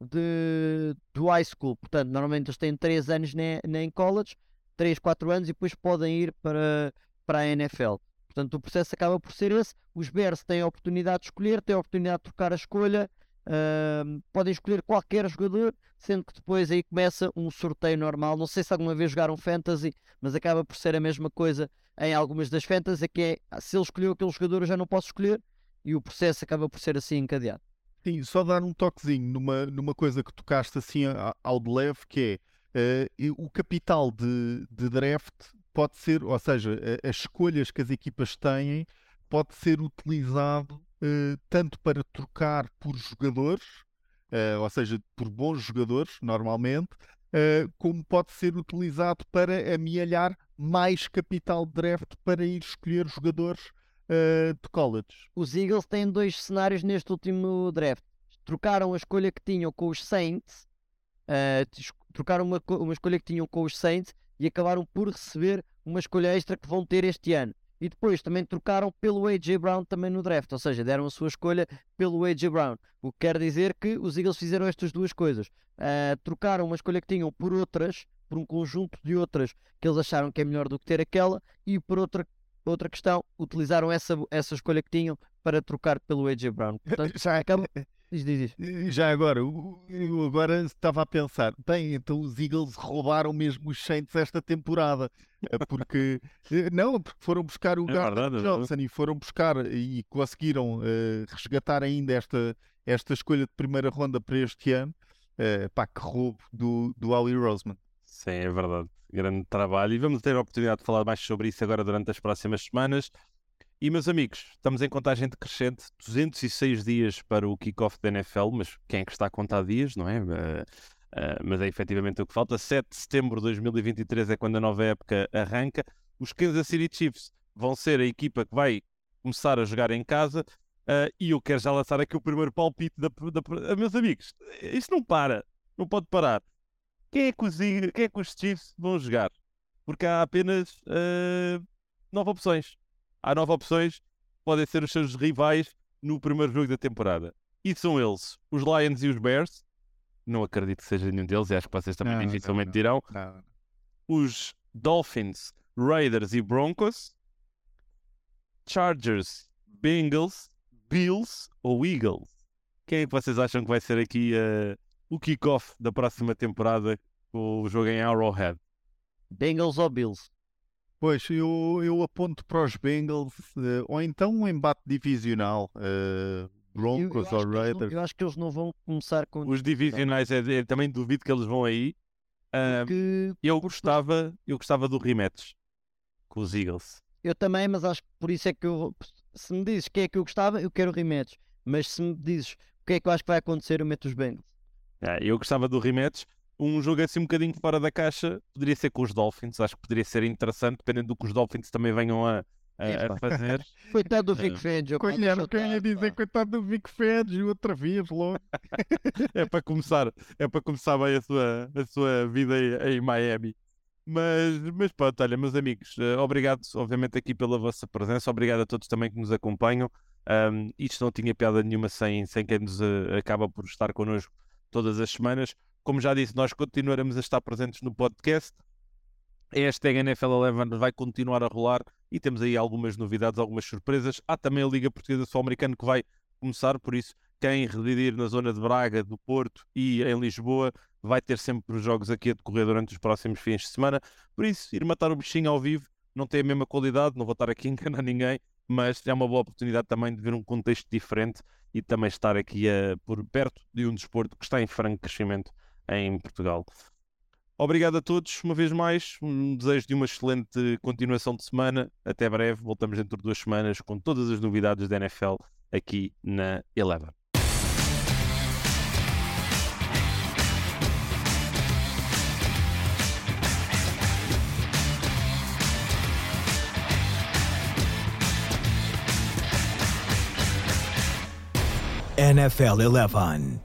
de, do high school. Portanto, normalmente eles têm 3 anos em college, 3, 4 anos e depois podem ir para, para a NFL. Portanto, o processo acaba por ser esse. Os Bears têm a oportunidade de escolher, têm a oportunidade de trocar a escolha, uh, podem escolher qualquer jogador, sendo que depois aí começa um sorteio normal. Não sei se alguma vez jogaram Fantasy, mas acaba por ser a mesma coisa em algumas das Fantasy, que é ah, se ele escolheu aquele jogador, eu já não posso escolher, e o processo acaba por ser assim encadeado. Sim, só dar um toquezinho numa, numa coisa que tocaste assim ao de leve, que é uh, o capital de, de draft pode ser, ou seja, as escolhas que as equipas têm pode ser utilizado uh, tanto para trocar por jogadores, uh, ou seja, por bons jogadores, normalmente, uh, como pode ser utilizado para amealhar mais capital de draft para ir escolher jogadores de college. Os Eagles têm dois cenários neste último draft. Trocaram a escolha que tinham com os Saints, trocaram uma, uma escolha que tinham com os Saints e acabaram por receber uma escolha extra que vão ter este ano. E depois também trocaram pelo AJ Brown também no draft, ou seja, deram a sua escolha pelo AJ Brown. O que quer dizer que os Eagles fizeram estas duas coisas. Uh, trocaram uma escolha que tinham por outras, por um conjunto de outras que eles acharam que é melhor do que ter aquela, e por outra, outra questão, utilizaram essa, essa escolha que tinham para trocar pelo AJ Brown. <laughs> Portanto, acaba. <laughs> Diz, diz, diz. Já agora, eu agora estava a pensar, bem, então os Eagles roubaram mesmo os Saints esta temporada, eh, porque eh, não, porque foram buscar o é Gardner é Johnson e foram buscar e conseguiram uh, resgatar ainda esta, esta escolha de primeira ronda para este ano. Uh, pá, que roubo do, do Ali Roseman. Sim, é verdade. Grande trabalho. E vamos ter a oportunidade de falar mais sobre isso agora durante as próximas semanas. E, meus amigos, estamos em contagem decrescente, 206 dias para o kickoff da NFL, mas quem é que está a contar dias, não é? Uh, uh, mas é efetivamente o que falta. 7 de setembro de 2023 é quando a nova época arranca. Os Kansas City Chiefs vão ser a equipa que vai começar a jogar em casa. Uh, e eu quero já lançar aqui o primeiro palpite da, da, meus amigos. Isto não para, não pode parar. Quem é que os, quem é que os Chiefs vão jogar? Porque há apenas nove opções há nove opções, podem ser os seus rivais no primeiro jogo da temporada. E são eles, os Lions e os Bears. Não acredito que seja nenhum deles, e acho que vocês também não, dificilmente não, dirão. Não, os Dolphins, Raiders e Broncos. Chargers, Bengals, Bills ou Eagles. Quem é que vocês acham que vai ser aqui uh, o kickoff da próxima temporada com o jogo em Arrowhead? Bengals ou Bills? Pois, eu, eu aponto para os Bengals, uh, ou então um embate divisional, uh, Broncos ou Raiders. Eu acho que eles não vão começar com. Os divisionais, é, é, também duvido que eles vão aí. Uh, Porque... eu, gostava, eu gostava do rematch com os Eagles. Eu também, mas acho que por isso é que eu. Se me dizes quem é que eu gostava, eu quero rematch. Mas se me dizes o que é que eu acho que vai acontecer, eu meto os Bengals. É, eu gostava do rematch um jogo assim um bocadinho fora da caixa poderia ser com os Dolphins. Acho que poderia ser interessante, dependendo do que os Dolphins também venham a, a, a fazer. <laughs> coitado do Vic Fangio. Colher, quem ia dizer coitado do Vic Fangio outra vez, logo. <laughs> é para começar, é para começar bem a sua, a sua vida em, em Miami. Mas, mas pronto, olha, meus amigos, uh, obrigado, obviamente, aqui pela vossa presença, obrigado a todos também que nos acompanham. Um, isto não tinha piada nenhuma sem, sem quem nos uh, acaba por estar connosco todas as semanas. Como já disse, nós continuaremos a estar presentes no podcast. A hashtag NFL11 vai continuar a rolar e temos aí algumas novidades, algumas surpresas. Há também a Liga Portuguesa Sul-Americana que vai começar, por isso, quem residir na zona de Braga, do Porto e em Lisboa vai ter sempre os jogos aqui a decorrer durante os próximos fins de semana. Por isso, ir matar o bichinho ao vivo não tem a mesma qualidade, não vou estar aqui a <laughs> enganar ninguém, mas é uma boa oportunidade também de ver um contexto diferente e também estar aqui a, por perto de um desporto que está em franco crescimento em Portugal. Obrigado a todos, uma vez mais. Um desejo de uma excelente continuação de semana. Até breve. Voltamos dentro de duas semanas com todas as novidades da NFL aqui na Eleven. NFL 11.